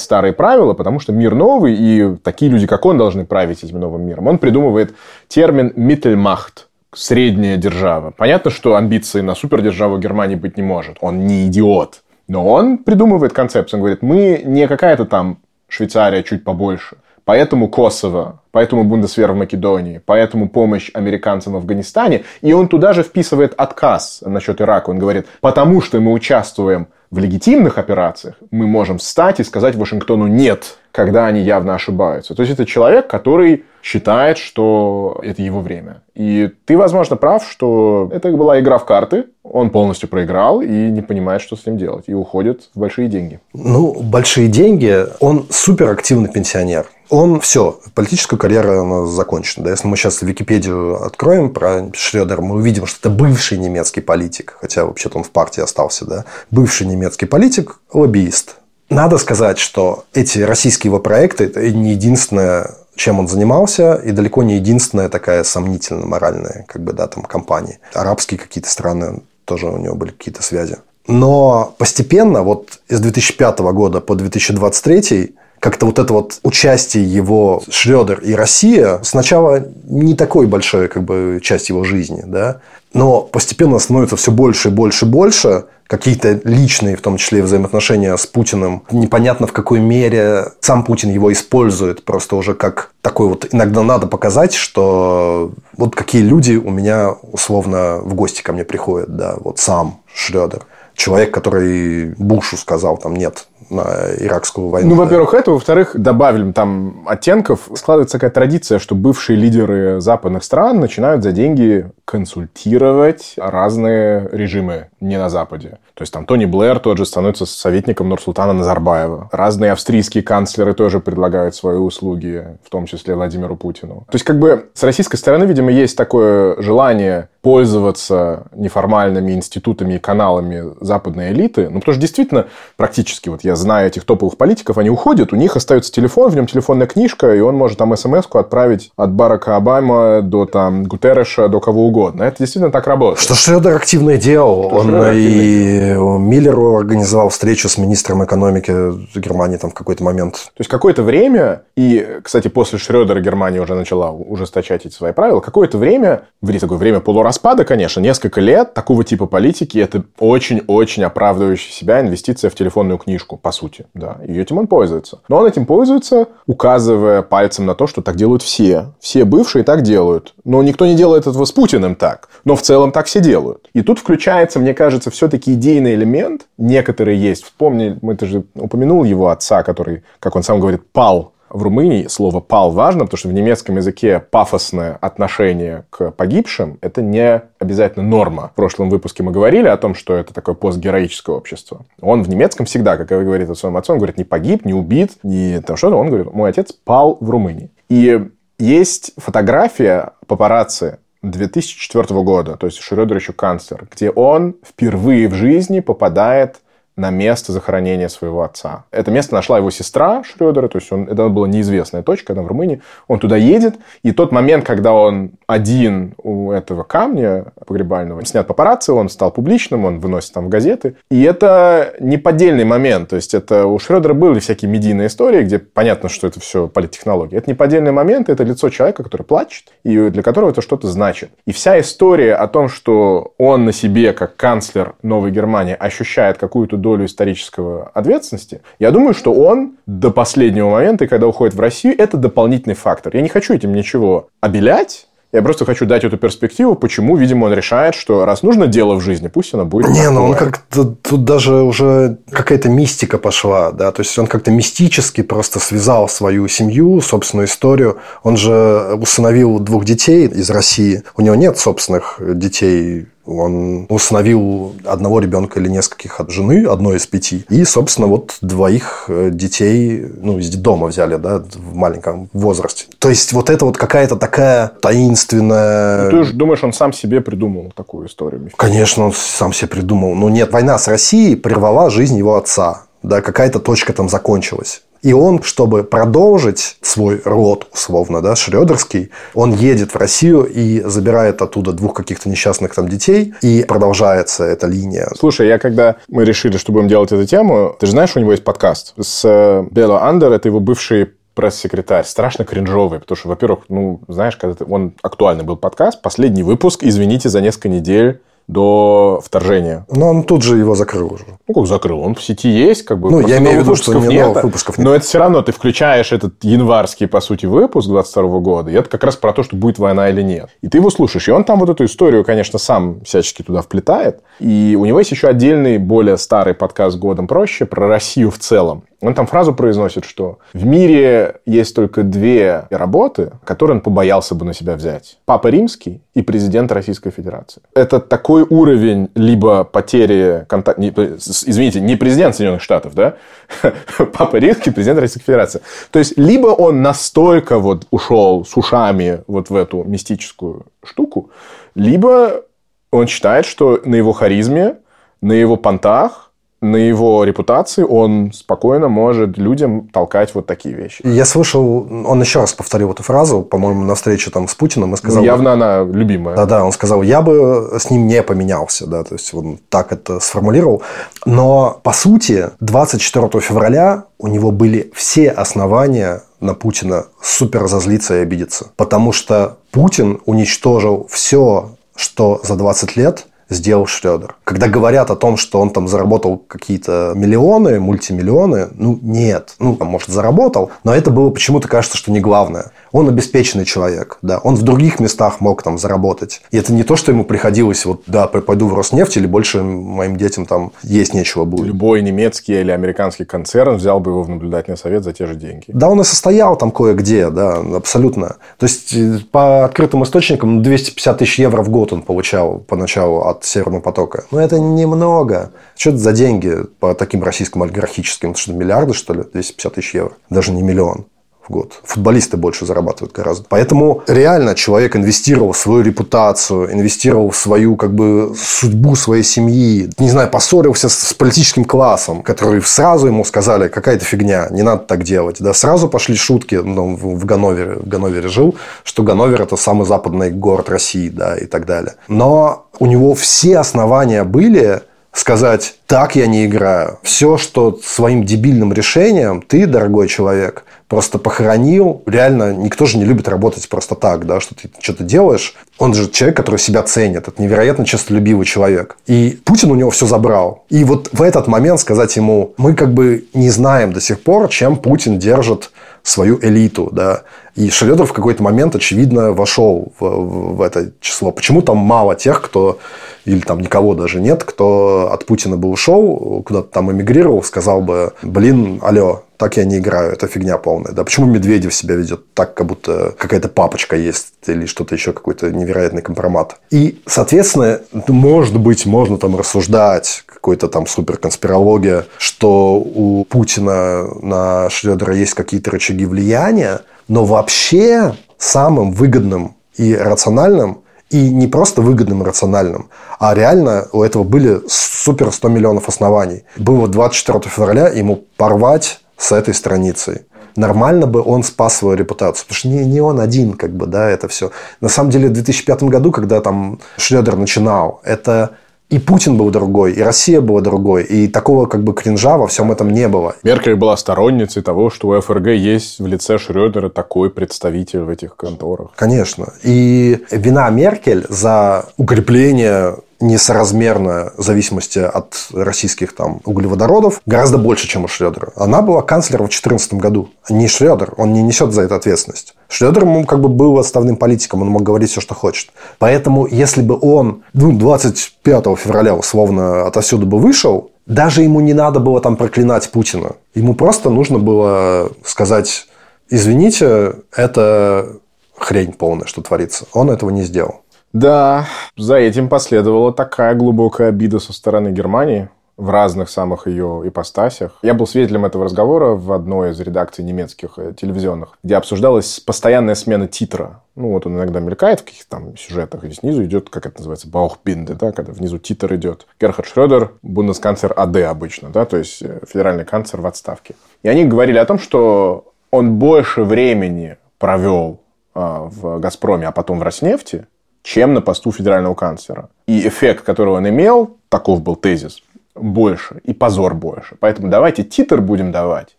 старые правила, потому что мир новый, и такие люди, как он, должны править этим новым миром. Он придумывает термин «миттельмахт», средняя держава. Понятно, что амбиции на супердержаву Германии быть не может. Он не идиот. Но он придумывает концепцию. Он говорит, мы не какая-то там Швейцария чуть побольше. Поэтому Косово, поэтому Бундесвер в Македонии, поэтому помощь американцам в Афганистане. И он туда же вписывает отказ насчет Ирака. Он говорит, потому что мы участвуем в легитимных операциях, мы можем встать и сказать Вашингтону «нет», когда они явно ошибаются. То есть это человек, который считает, что это его время. И ты, возможно, прав, что это была игра в карты, он полностью проиграл и не понимает, что с ним делать, и уходит в большие деньги. Ну, большие деньги, он суперактивный пенсионер. Он все, политическая карьера она закончена. Да? Если мы сейчас Википедию откроем про Шредера, мы увидим, что это бывший немецкий политик, хотя вообще-то он в партии остался, да? бывший немецкий политик, лоббист. Надо сказать, что эти российские его проекты – это не единственное чем он занимался, и далеко не единственная такая сомнительная моральная как бы, да, там, компания. Арабские какие-то страны, тоже у него были какие-то связи. Но постепенно, вот из 2005 года по 2023 как-то вот это вот участие его Шредер и Россия сначала не такой большой как бы часть его жизни, да, но постепенно становится все больше и больше и больше какие-то личные, в том числе взаимоотношения с Путиным. Непонятно в какой мере сам Путин его использует, просто уже как такой вот иногда надо показать, что вот какие люди у меня условно в гости ко мне приходят, да, вот сам Шредер человек, который Бушу сказал, там, нет, иракскую войну. Ну, во-первых, это. Во-вторых, добавим там оттенков. Складывается такая традиция, что бывшие лидеры западных стран начинают за деньги консультировать разные режимы не на Западе. То есть там Тони Блэр тот же становится советником Нурсултана Назарбаева. Разные австрийские канцлеры тоже предлагают свои услуги, в том числе Владимиру Путину. То есть как бы с российской стороны, видимо, есть такое желание пользоваться неформальными институтами и каналами западной элиты. Ну, потому что действительно, практически, вот я знаю этих топовых политиков, они уходят, у них остается телефон, в нем телефонная книжка, и он может там смс-ку отправить от Барака Обама до там Гутерреша, до кого угодно. Это действительно так работает. Что Шредер активно делал. Что он Шредер и Миллеру организовал встречу с министром экономики Германии там в какой-то момент. То есть, какое-то время, и, кстати, после Шредера Германия уже начала ужесточать эти свои правила, какое-то время, такое время полураспада, распада, конечно, несколько лет такого типа политики – это очень-очень оправдывающая себя инвестиция в телефонную книжку, по сути. Да, и этим он пользуется. Но он этим пользуется, указывая пальцем на то, что так делают все. Все бывшие так делают. Но никто не делает этого с Путиным так. Но в целом так все делают. И тут включается, мне кажется, все-таки идейный элемент. Некоторые есть. Вспомни, мы ты же упомянул его отца, который, как он сам говорит, пал в Румынии слово «пал» важно, потому что в немецком языке пафосное отношение к погибшим – это не обязательно норма. В прошлом выпуске мы говорили о том, что это такое постгероическое общество. Он в немецком всегда, как и говорит о своем отце, он говорит не погиб, не убит, не там что-то. Он говорит, мой отец пал в Румынии. И есть фотография папарацци 2004 года, то есть Шрёдер еще канцлер, где он впервые в жизни попадает на место захоронения своего отца. Это место нашла его сестра Шрёдера, то есть он, это была неизвестная точка, она в Румынии. Он туда едет, и тот момент, когда он один у этого камня погребального, снят папарацци, он стал публичным, он выносит там в газеты. И это не поддельный момент, то есть это у Шрёдера были всякие медийные истории, где понятно, что это все политтехнология. Это не поддельный момент, это лицо человека, который плачет, и для которого это что-то значит. И вся история о том, что он на себе, как канцлер Новой Германии, ощущает какую-то долю исторического ответственности, я думаю, что он до последнего момента, когда уходит в Россию, это дополнительный фактор. Я не хочу этим ничего обелять, я просто хочу дать эту перспективу, почему, видимо, он решает, что раз нужно дело в жизни, пусть оно будет. Не, ну он как-то тут даже уже какая-то мистика пошла, да, то есть он как-то мистически просто связал свою семью, собственную историю. Он же усыновил двух детей из России. У него нет собственных детей Он установил одного ребенка или нескольких от жены, одной из пяти. И, собственно, вот двоих э, детей ну, из дома взяли, да, в маленьком возрасте. То есть, вот это вот какая-то такая таинственная... Ну, ты же думаешь, он сам себе придумал такую историю? Конечно, он сам себе придумал. Но нет, война с Россией прервала жизнь его отца. Да, какая-то точка там закончилась. И он, чтобы продолжить свой род, условно, да, шредерский, он едет в Россию и забирает оттуда двух каких-то несчастных там детей, и продолжается эта линия. Слушай, я когда мы решили, что будем делать эту тему, ты же знаешь, у него есть подкаст с э, Бело Андер, это его бывший пресс-секретарь, страшно кринжовый, потому что, во-первых, ну, знаешь, когда он актуальный был подкаст, последний выпуск, извините, за несколько недель до вторжения. Но он тут же его закрыл уже. Ну, как закрыл? Он в сети есть, как бы. Ну, я имею в виду, что не новых выпусков нет. Но это все равно ты включаешь этот январский, по сути, выпуск 22 года, и это как раз про то, что будет война или нет. И ты его слушаешь. И он там вот эту историю, конечно, сам всячески туда вплетает. И у него есть еще отдельный, более старый подкаст «Годом проще» про Россию в целом. Он там фразу произносит, что в мире есть только две работы, которые он побоялся бы на себя взять. Папа Римский и президент Российской Федерации. Это такой уровень либо потери контакта... Извините, не президент Соединенных Штатов, да? Папа Римский, президент Российской Федерации. То есть, либо он настолько вот ушел с ушами вот в эту мистическую штуку, либо он считает, что на его харизме, на его понтах на его репутации он спокойно может людям толкать вот такие вещи. Я слышал, он еще раз повторил эту фразу, по-моему, на встрече там с Путиным и сказал... Ну, явно она любимая. Да-да, он сказал, я бы с ним не поменялся, да, то есть он так это сформулировал. Но, по сути, 24 февраля у него были все основания на Путина супер разозлиться и обидеться. Потому что Путин уничтожил все, что за 20 лет сделал Шредер. Когда говорят о том, что он там заработал какие-то миллионы, мультимиллионы, ну нет, ну там, может заработал, но это было почему-то кажется, что не главное. Он обеспеченный человек, да, он в других местах мог там заработать. И это не то, что ему приходилось, вот, да, пойду в Роснефть или больше моим детям там есть нечего будет. Любой немецкий или американский концерн взял бы его в наблюдательный совет за те же деньги. Да, он и состоял там кое-где, да, абсолютно. То есть, э, по открытым источникам 250 тысяч евро в год он получал поначалу от Северного потока. Но это немного. Что это за деньги по таким российским олигархическим? Что, миллиарды, что ли? 250 тысяч евро. Даже не миллион в год. Футболисты больше зарабатывают гораздо. Поэтому реально человек инвестировал в свою репутацию, инвестировал в свою как бы судьбу своей семьи. Не знаю, поссорился с политическим классом, который сразу ему сказали, какая-то фигня, не надо так делать. Да, сразу пошли шутки, ну, в Ганновере, в Ганновере жил, что Ганновер это самый западный город России, да, и так далее. Но у него все основания были сказать, так я не играю. Все, что своим дебильным решением ты, дорогой человек, просто похоронил. Реально, никто же не любит работать просто так, да, что ты что-то делаешь. Он же человек, который себя ценит. Это невероятно честолюбивый человек. И Путин у него все забрал. И вот в этот момент сказать ему, мы как бы не знаем до сих пор, чем Путин держит свою элиту, да. И Шредер в какой-то момент, очевидно, вошел в, в, это число. Почему там мало тех, кто, или там никого даже нет, кто от Путина бы ушел, куда-то там эмигрировал, сказал бы, блин, алло, так я не играю, это фигня полная. Да почему Медведев себя ведет так, как будто какая-то папочка есть или что-то еще, какой-то невероятный компромат. И, соответственно, может быть, можно там рассуждать, какой-то там суперконспирология, что у Путина на Шредера есть какие-то рычаги влияния, но вообще самым выгодным и рациональным и не просто выгодным и рациональным, а реально у этого были супер 100 миллионов оснований. Было 24 февраля ему порвать с этой страницей. Нормально бы он спас свою репутацию. Потому что не, не он один, как бы, да, это все. На самом деле, в 2005 году, когда там Шредер начинал, это и Путин был другой, и Россия была другой, и такого как бы кринжа во всем этом не было. Меркель была сторонницей того, что у ФРГ есть в лице Шрёдера такой представитель в этих конторах. Конечно. И вина Меркель за укрепление несоразмерно зависимости от российских там углеводородов гораздо больше, чем у Шредера. Она была канцлером в 2014 году, не Шредер. Он не несет за это ответственность. Шредер ему как бы был отставным политиком, он мог говорить все, что хочет. Поэтому, если бы он ну, 25 февраля условно отовсюду бы вышел, даже ему не надо было там проклинать Путина. Ему просто нужно было сказать, извините, это хрень полная, что творится. Он этого не сделал. Да, за этим последовала такая глубокая обида со стороны Германии в разных самых ее ипостасях. Я был свидетелем этого разговора в одной из редакций немецких э, телевизионных, где обсуждалась постоянная смена титра. Ну, вот он иногда мелькает в каких-то там сюжетах, и снизу идет, как это называется, Баухбинде, да, когда внизу титр идет. Герхард Шрёдер, бундесканцлер АД обычно, да, то есть э, федеральный канцлер в отставке. И они говорили о том, что он больше времени провел а, в «Газпроме», а потом в «Роснефти», чем на посту федерального канцлера. И эффект, который он имел, таков был тезис, больше и позор больше. Поэтому давайте титр будем давать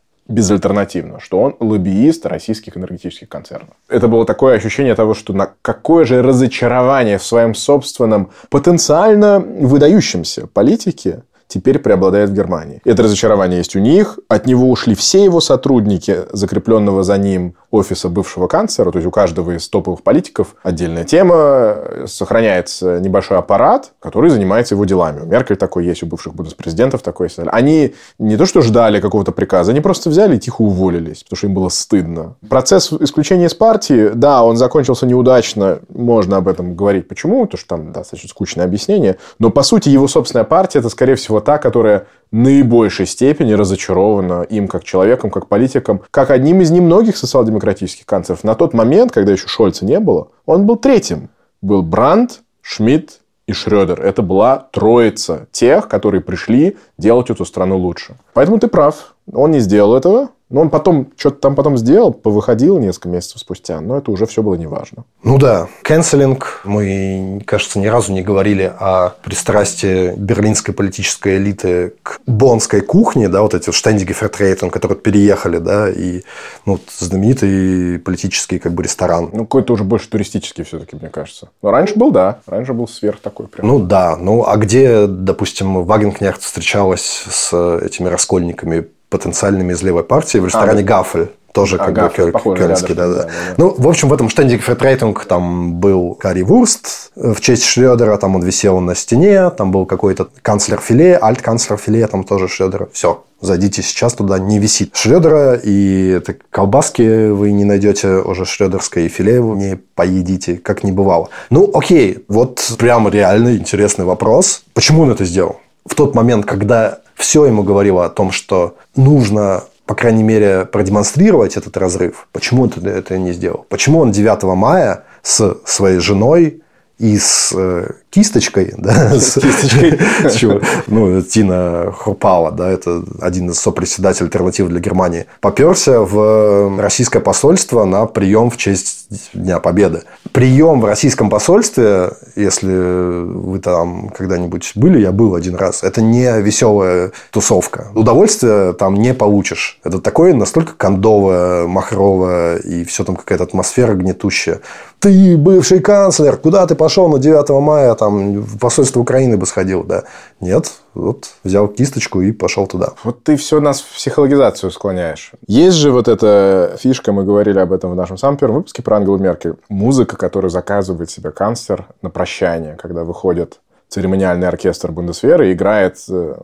безальтернативно, что он лоббиист российских энергетических концернов. Это было такое ощущение того, что на какое же разочарование в своем собственном потенциально выдающемся политике теперь преобладает в Германии. Это разочарование есть у них. От него ушли все его сотрудники, закрепленного за ним офиса бывшего канцлера. То есть, у каждого из топовых политиков отдельная тема. Сохраняется небольшой аппарат, который занимается его делами. У Меркель такой есть, у бывших президентов такой есть. Они не то, что ждали какого-то приказа, они просто взяли и тихо уволились, потому что им было стыдно. Процесс исключения из партии, да, он закончился неудачно. Можно об этом говорить. Почему? Потому что там достаточно скучное объяснение. Но, по сути, его собственная партия, это, скорее всего, та, которая наибольшей степени разочарована им как человеком, как политиком, как одним из немногих социал-демократических канцлеров. На тот момент, когда еще Шольца не было, он был третьим. Был Брандт, Шмидт и Шредер. Это была троица тех, которые пришли делать эту страну лучше. Поэтому ты прав. Он не сделал этого. Но он потом что-то там потом сделал, повыходил несколько месяцев спустя, но это уже все было неважно. Ну да, канцелинг. Мы, кажется, ни разу не говорили о пристрастии берлинской политической элиты к бонской кухне, да, вот эти штендиги фертрейтеры, которые переехали, да, и ну, знаменитый политический как бы ресторан. Ну, какой-то уже больше туристический все-таки, мне кажется. Но раньше был, да, раньше был сверх такой прям. Ну да, ну а где, допустим, Вагенкнехт встречалась с этими раскольниками потенциальными из левой партии в ресторане а, «Гафель». Тоже а, как Гафель, бы кёльнский, да, да, да. Ну, в общем, в этом штенде Фетрейтинг там был Карри Вурст в честь Шредера, там он висел на стене, там был какой-то канцлер Филе, альт-канцлер Филе, там тоже Шредера. Все, зайдите сейчас туда, не висит Шредера, и это колбаски вы не найдете уже шредерской, и филе вы не поедите, как не бывало. Ну, окей, вот прям реально интересный вопрос. Почему он это сделал? В тот момент, когда все ему говорило о том, что нужно по крайней мере, продемонстрировать этот разрыв. Почему он это не сделал? Почему он 9 мая с своей женой и с э, кисточкой, да, с, кисточкой. с чего, ну, Тина Хурпала, да, это один из сопредседателей альтернативы для Германии, поперся в российское посольство на прием в честь Дня Победы. Прием в российском посольстве, если вы там когда-нибудь были, я был один раз, это не веселая тусовка. Удовольствия там не получишь. Это такое настолько кондовое, махровое, и все там какая-то атмосфера гнетущая. Ты бывший канцлер, куда ты пошел на 9 мая? Там в посольство Украины бы сходил, да. Нет, вот взял кисточку и пошел туда. Вот ты все нас в психологизацию склоняешь. Есть же вот эта фишка, мы говорили об этом в нашем самом первом выпуске про Ангелу Меркель. Музыка, которую заказывает себе канцлер на прощание, когда выходит церемониальный оркестр Бундесверы играет э,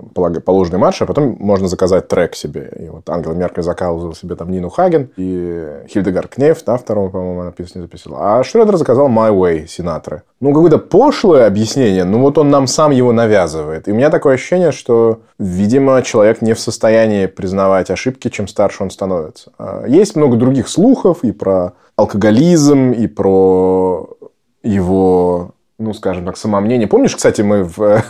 положенный марш, а потом можно заказать трек себе. И вот Ангела Меркель заказывал себе там Нину Хаген и Хильдегар Кнеф, да, второго, по-моему, она песню записала. А Шредер заказал My Way Синатры. Ну, какое-то пошлое объяснение, ну вот он нам сам его навязывает. И у меня такое ощущение, что, видимо, человек не в состоянии признавать ошибки, чем старше он становится. А есть много других слухов и про алкоголизм, и про его ну, скажем так, самомнение. Помнишь, кстати, мы в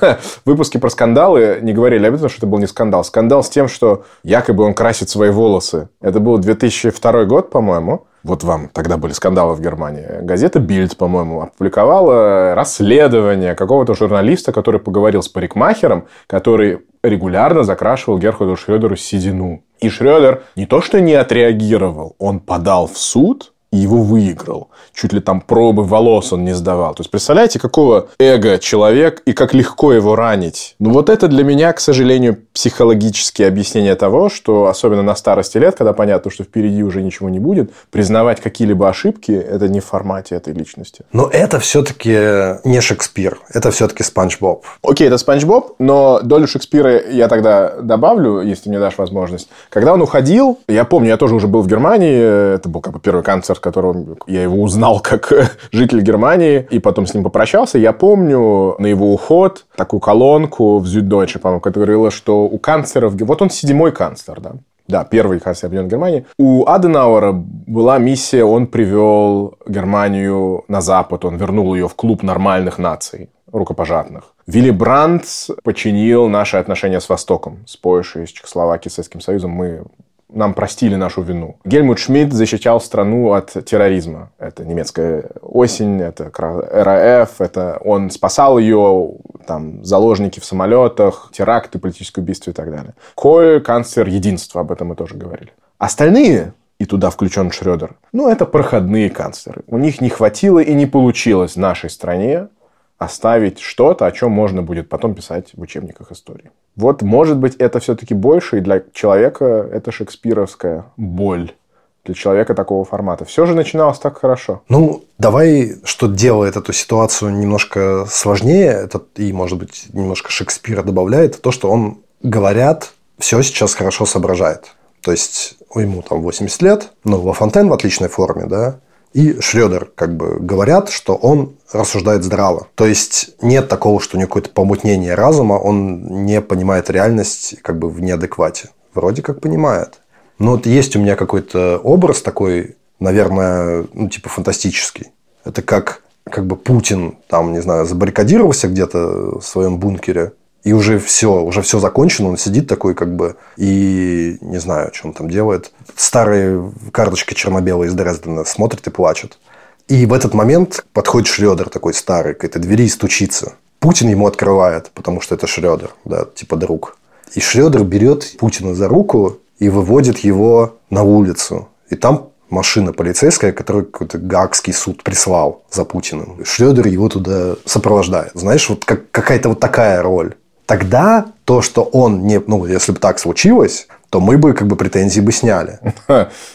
выпуске про скандалы не говорили об этом, что это был не скандал. Скандал с тем, что якобы он красит свои волосы. Это был 2002 год, по-моему. Вот вам тогда были скандалы в Германии. Газета Бильд, по-моему, опубликовала расследование какого-то журналиста, который поговорил с парикмахером, который регулярно закрашивал Герхарду Шредеру седину. И Шредер не то что не отреагировал, он подал в суд и его выиграл. Чуть ли там пробы волос он не сдавал. То есть, представляете, какого эго человек и как легко его ранить. Ну, вот это для меня, к сожалению, психологические объяснения того, что, особенно на старости лет, когда понятно, что впереди уже ничего не будет, признавать какие-либо ошибки – это не в формате этой личности. Но это все-таки не Шекспир. Это все-таки Спанч Боб. Окей, это Спанч Боб, но долю Шекспира я тогда добавлю, если мне дашь возможность. Когда он уходил, я помню, я тоже уже был в Германии, это был как бы первый концерт с которым я его узнал как житель Германии, и потом с ним попрощался, я помню на его уход такую колонку в Süddeutsche, по-моему, которая говорила, что у канцлеров... Вот он седьмой канцлер, да? Да, первый канцлер Объединенной Германии. У Аденауэра была миссия, он привел Германию на Запад, он вернул ее в клуб нормальных наций рукопожатных. Вилли Брандт починил наши отношения с Востоком, с Польшей, с Чехословакией, с Советским Союзом. Мы нам простили нашу вину. Гельмут Шмидт защищал страну от терроризма. Это немецкая осень, это РАФ, это он спасал ее, там, заложники в самолетах, теракты, политическое убийство и так далее. Коль – канцлер единства, об этом мы тоже говорили. Остальные и туда включен Шредер. Ну, это проходные канцлеры. У них не хватило и не получилось нашей стране оставить что-то, о чем можно будет потом писать в учебниках истории. Вот, может быть, это все-таки больше, и для человека это шекспировская боль для человека такого формата. Все же начиналось так хорошо. Ну, давай, что делает эту ситуацию немножко сложнее, это и, может быть, немножко Шекспира добавляет, то, что он, говорят, все сейчас хорошо соображает. То есть, ему там 80 лет, но Ла Фонтен в отличной форме, да, и Шредер как бы говорят, что он рассуждает здраво. То есть нет такого, что у него какое-то помутнение разума, он не понимает реальность как бы в неадеквате. Вроде как понимает. Но вот есть у меня какой-то образ такой, наверное, ну, типа фантастический. Это как, как бы Путин, там, не знаю, забаррикадировался где-то в своем бункере, и уже все, уже все закончено, он сидит такой как бы и не знаю, что он там делает. Старые карточки черно-белые из Дрездена смотрит и плачет. И в этот момент подходит Шредер такой старый к этой двери и стучится. Путин ему открывает, потому что это Шредер, да, типа друг. И Шредер берет Путина за руку и выводит его на улицу. И там машина полицейская, которую какой-то Гаагский суд прислал за Путиным. Шредер его туда сопровождает. Знаешь, вот как, какая-то вот такая роль. Тогда то, что он не... Ну, если бы так случилось, то мы бы как бы претензии бы сняли.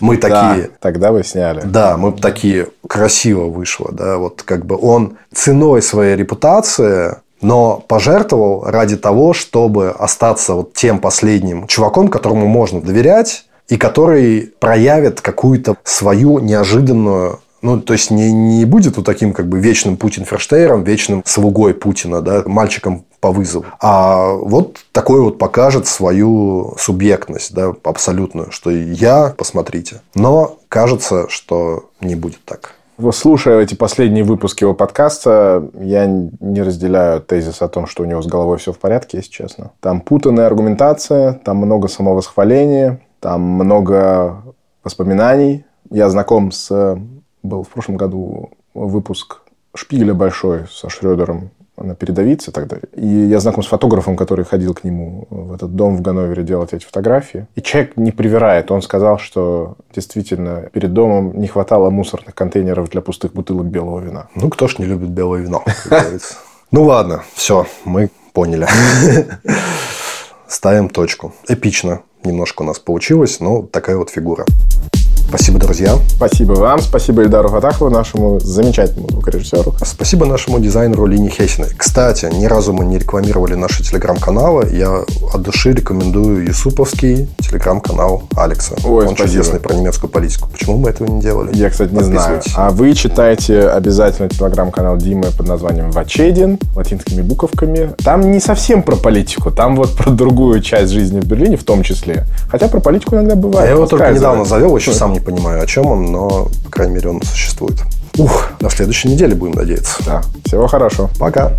Мы такие... Да, тогда бы сняли. Да, мы бы такие... Красиво вышло, да. Вот как бы он ценой своей репутации но пожертвовал ради того, чтобы остаться вот тем последним чуваком, которому можно доверять, и который проявит какую-то свою неожиданную ну, то есть не, не будет вот таким как бы вечным Путин Ферштейром, вечным слугой Путина, да, мальчиком по вызову. А вот такой вот покажет свою субъектность, да, абсолютную, что я, посмотрите. Но кажется, что не будет так. Слушая эти последние выпуски его подкаста, я не разделяю тезис о том, что у него с головой все в порядке, если честно. Там путанная аргументация, там много самовосхваления, там много воспоминаний. Я знаком с был в прошлом году выпуск Шпигеля большой со Шредером на передовице тогда. И я знаком с фотографом, который ходил к нему в этот дом в Ганновере делать эти фотографии. И человек не привирает. Он сказал, что действительно перед домом не хватало мусорных контейнеров для пустых бутылок белого вина. Ну, кто ж не любит белое вино, Ну, ладно, все, мы поняли. Ставим точку. Эпично немножко у нас получилось, но такая вот фигура. Спасибо, друзья. Спасибо вам. Спасибо Ильдару Фатахову, нашему замечательному звукорежиссеру. Спасибо нашему дизайнеру Лине Хесиной. Кстати, ни разу мы не рекламировали наши телеграм-каналы. Я от души рекомендую Юсуповский телеграм-канал Алекса. Ой, Он спасибо. чудесный про немецкую политику. Почему мы этого не делали? Я, кстати, не знаю. А вы читайте обязательно телеграм-канал Димы под названием Вачедин, латинскими буковками. Там не совсем про политику, там вот про другую часть жизни в Берлине в том числе. Хотя про политику иногда бывает. Я его только недавно завел, еще сам не понимаю, о чем он, но, по крайней мере, он существует. Ух, на следующей неделе будем надеяться. Да. Всего хорошего. Пока.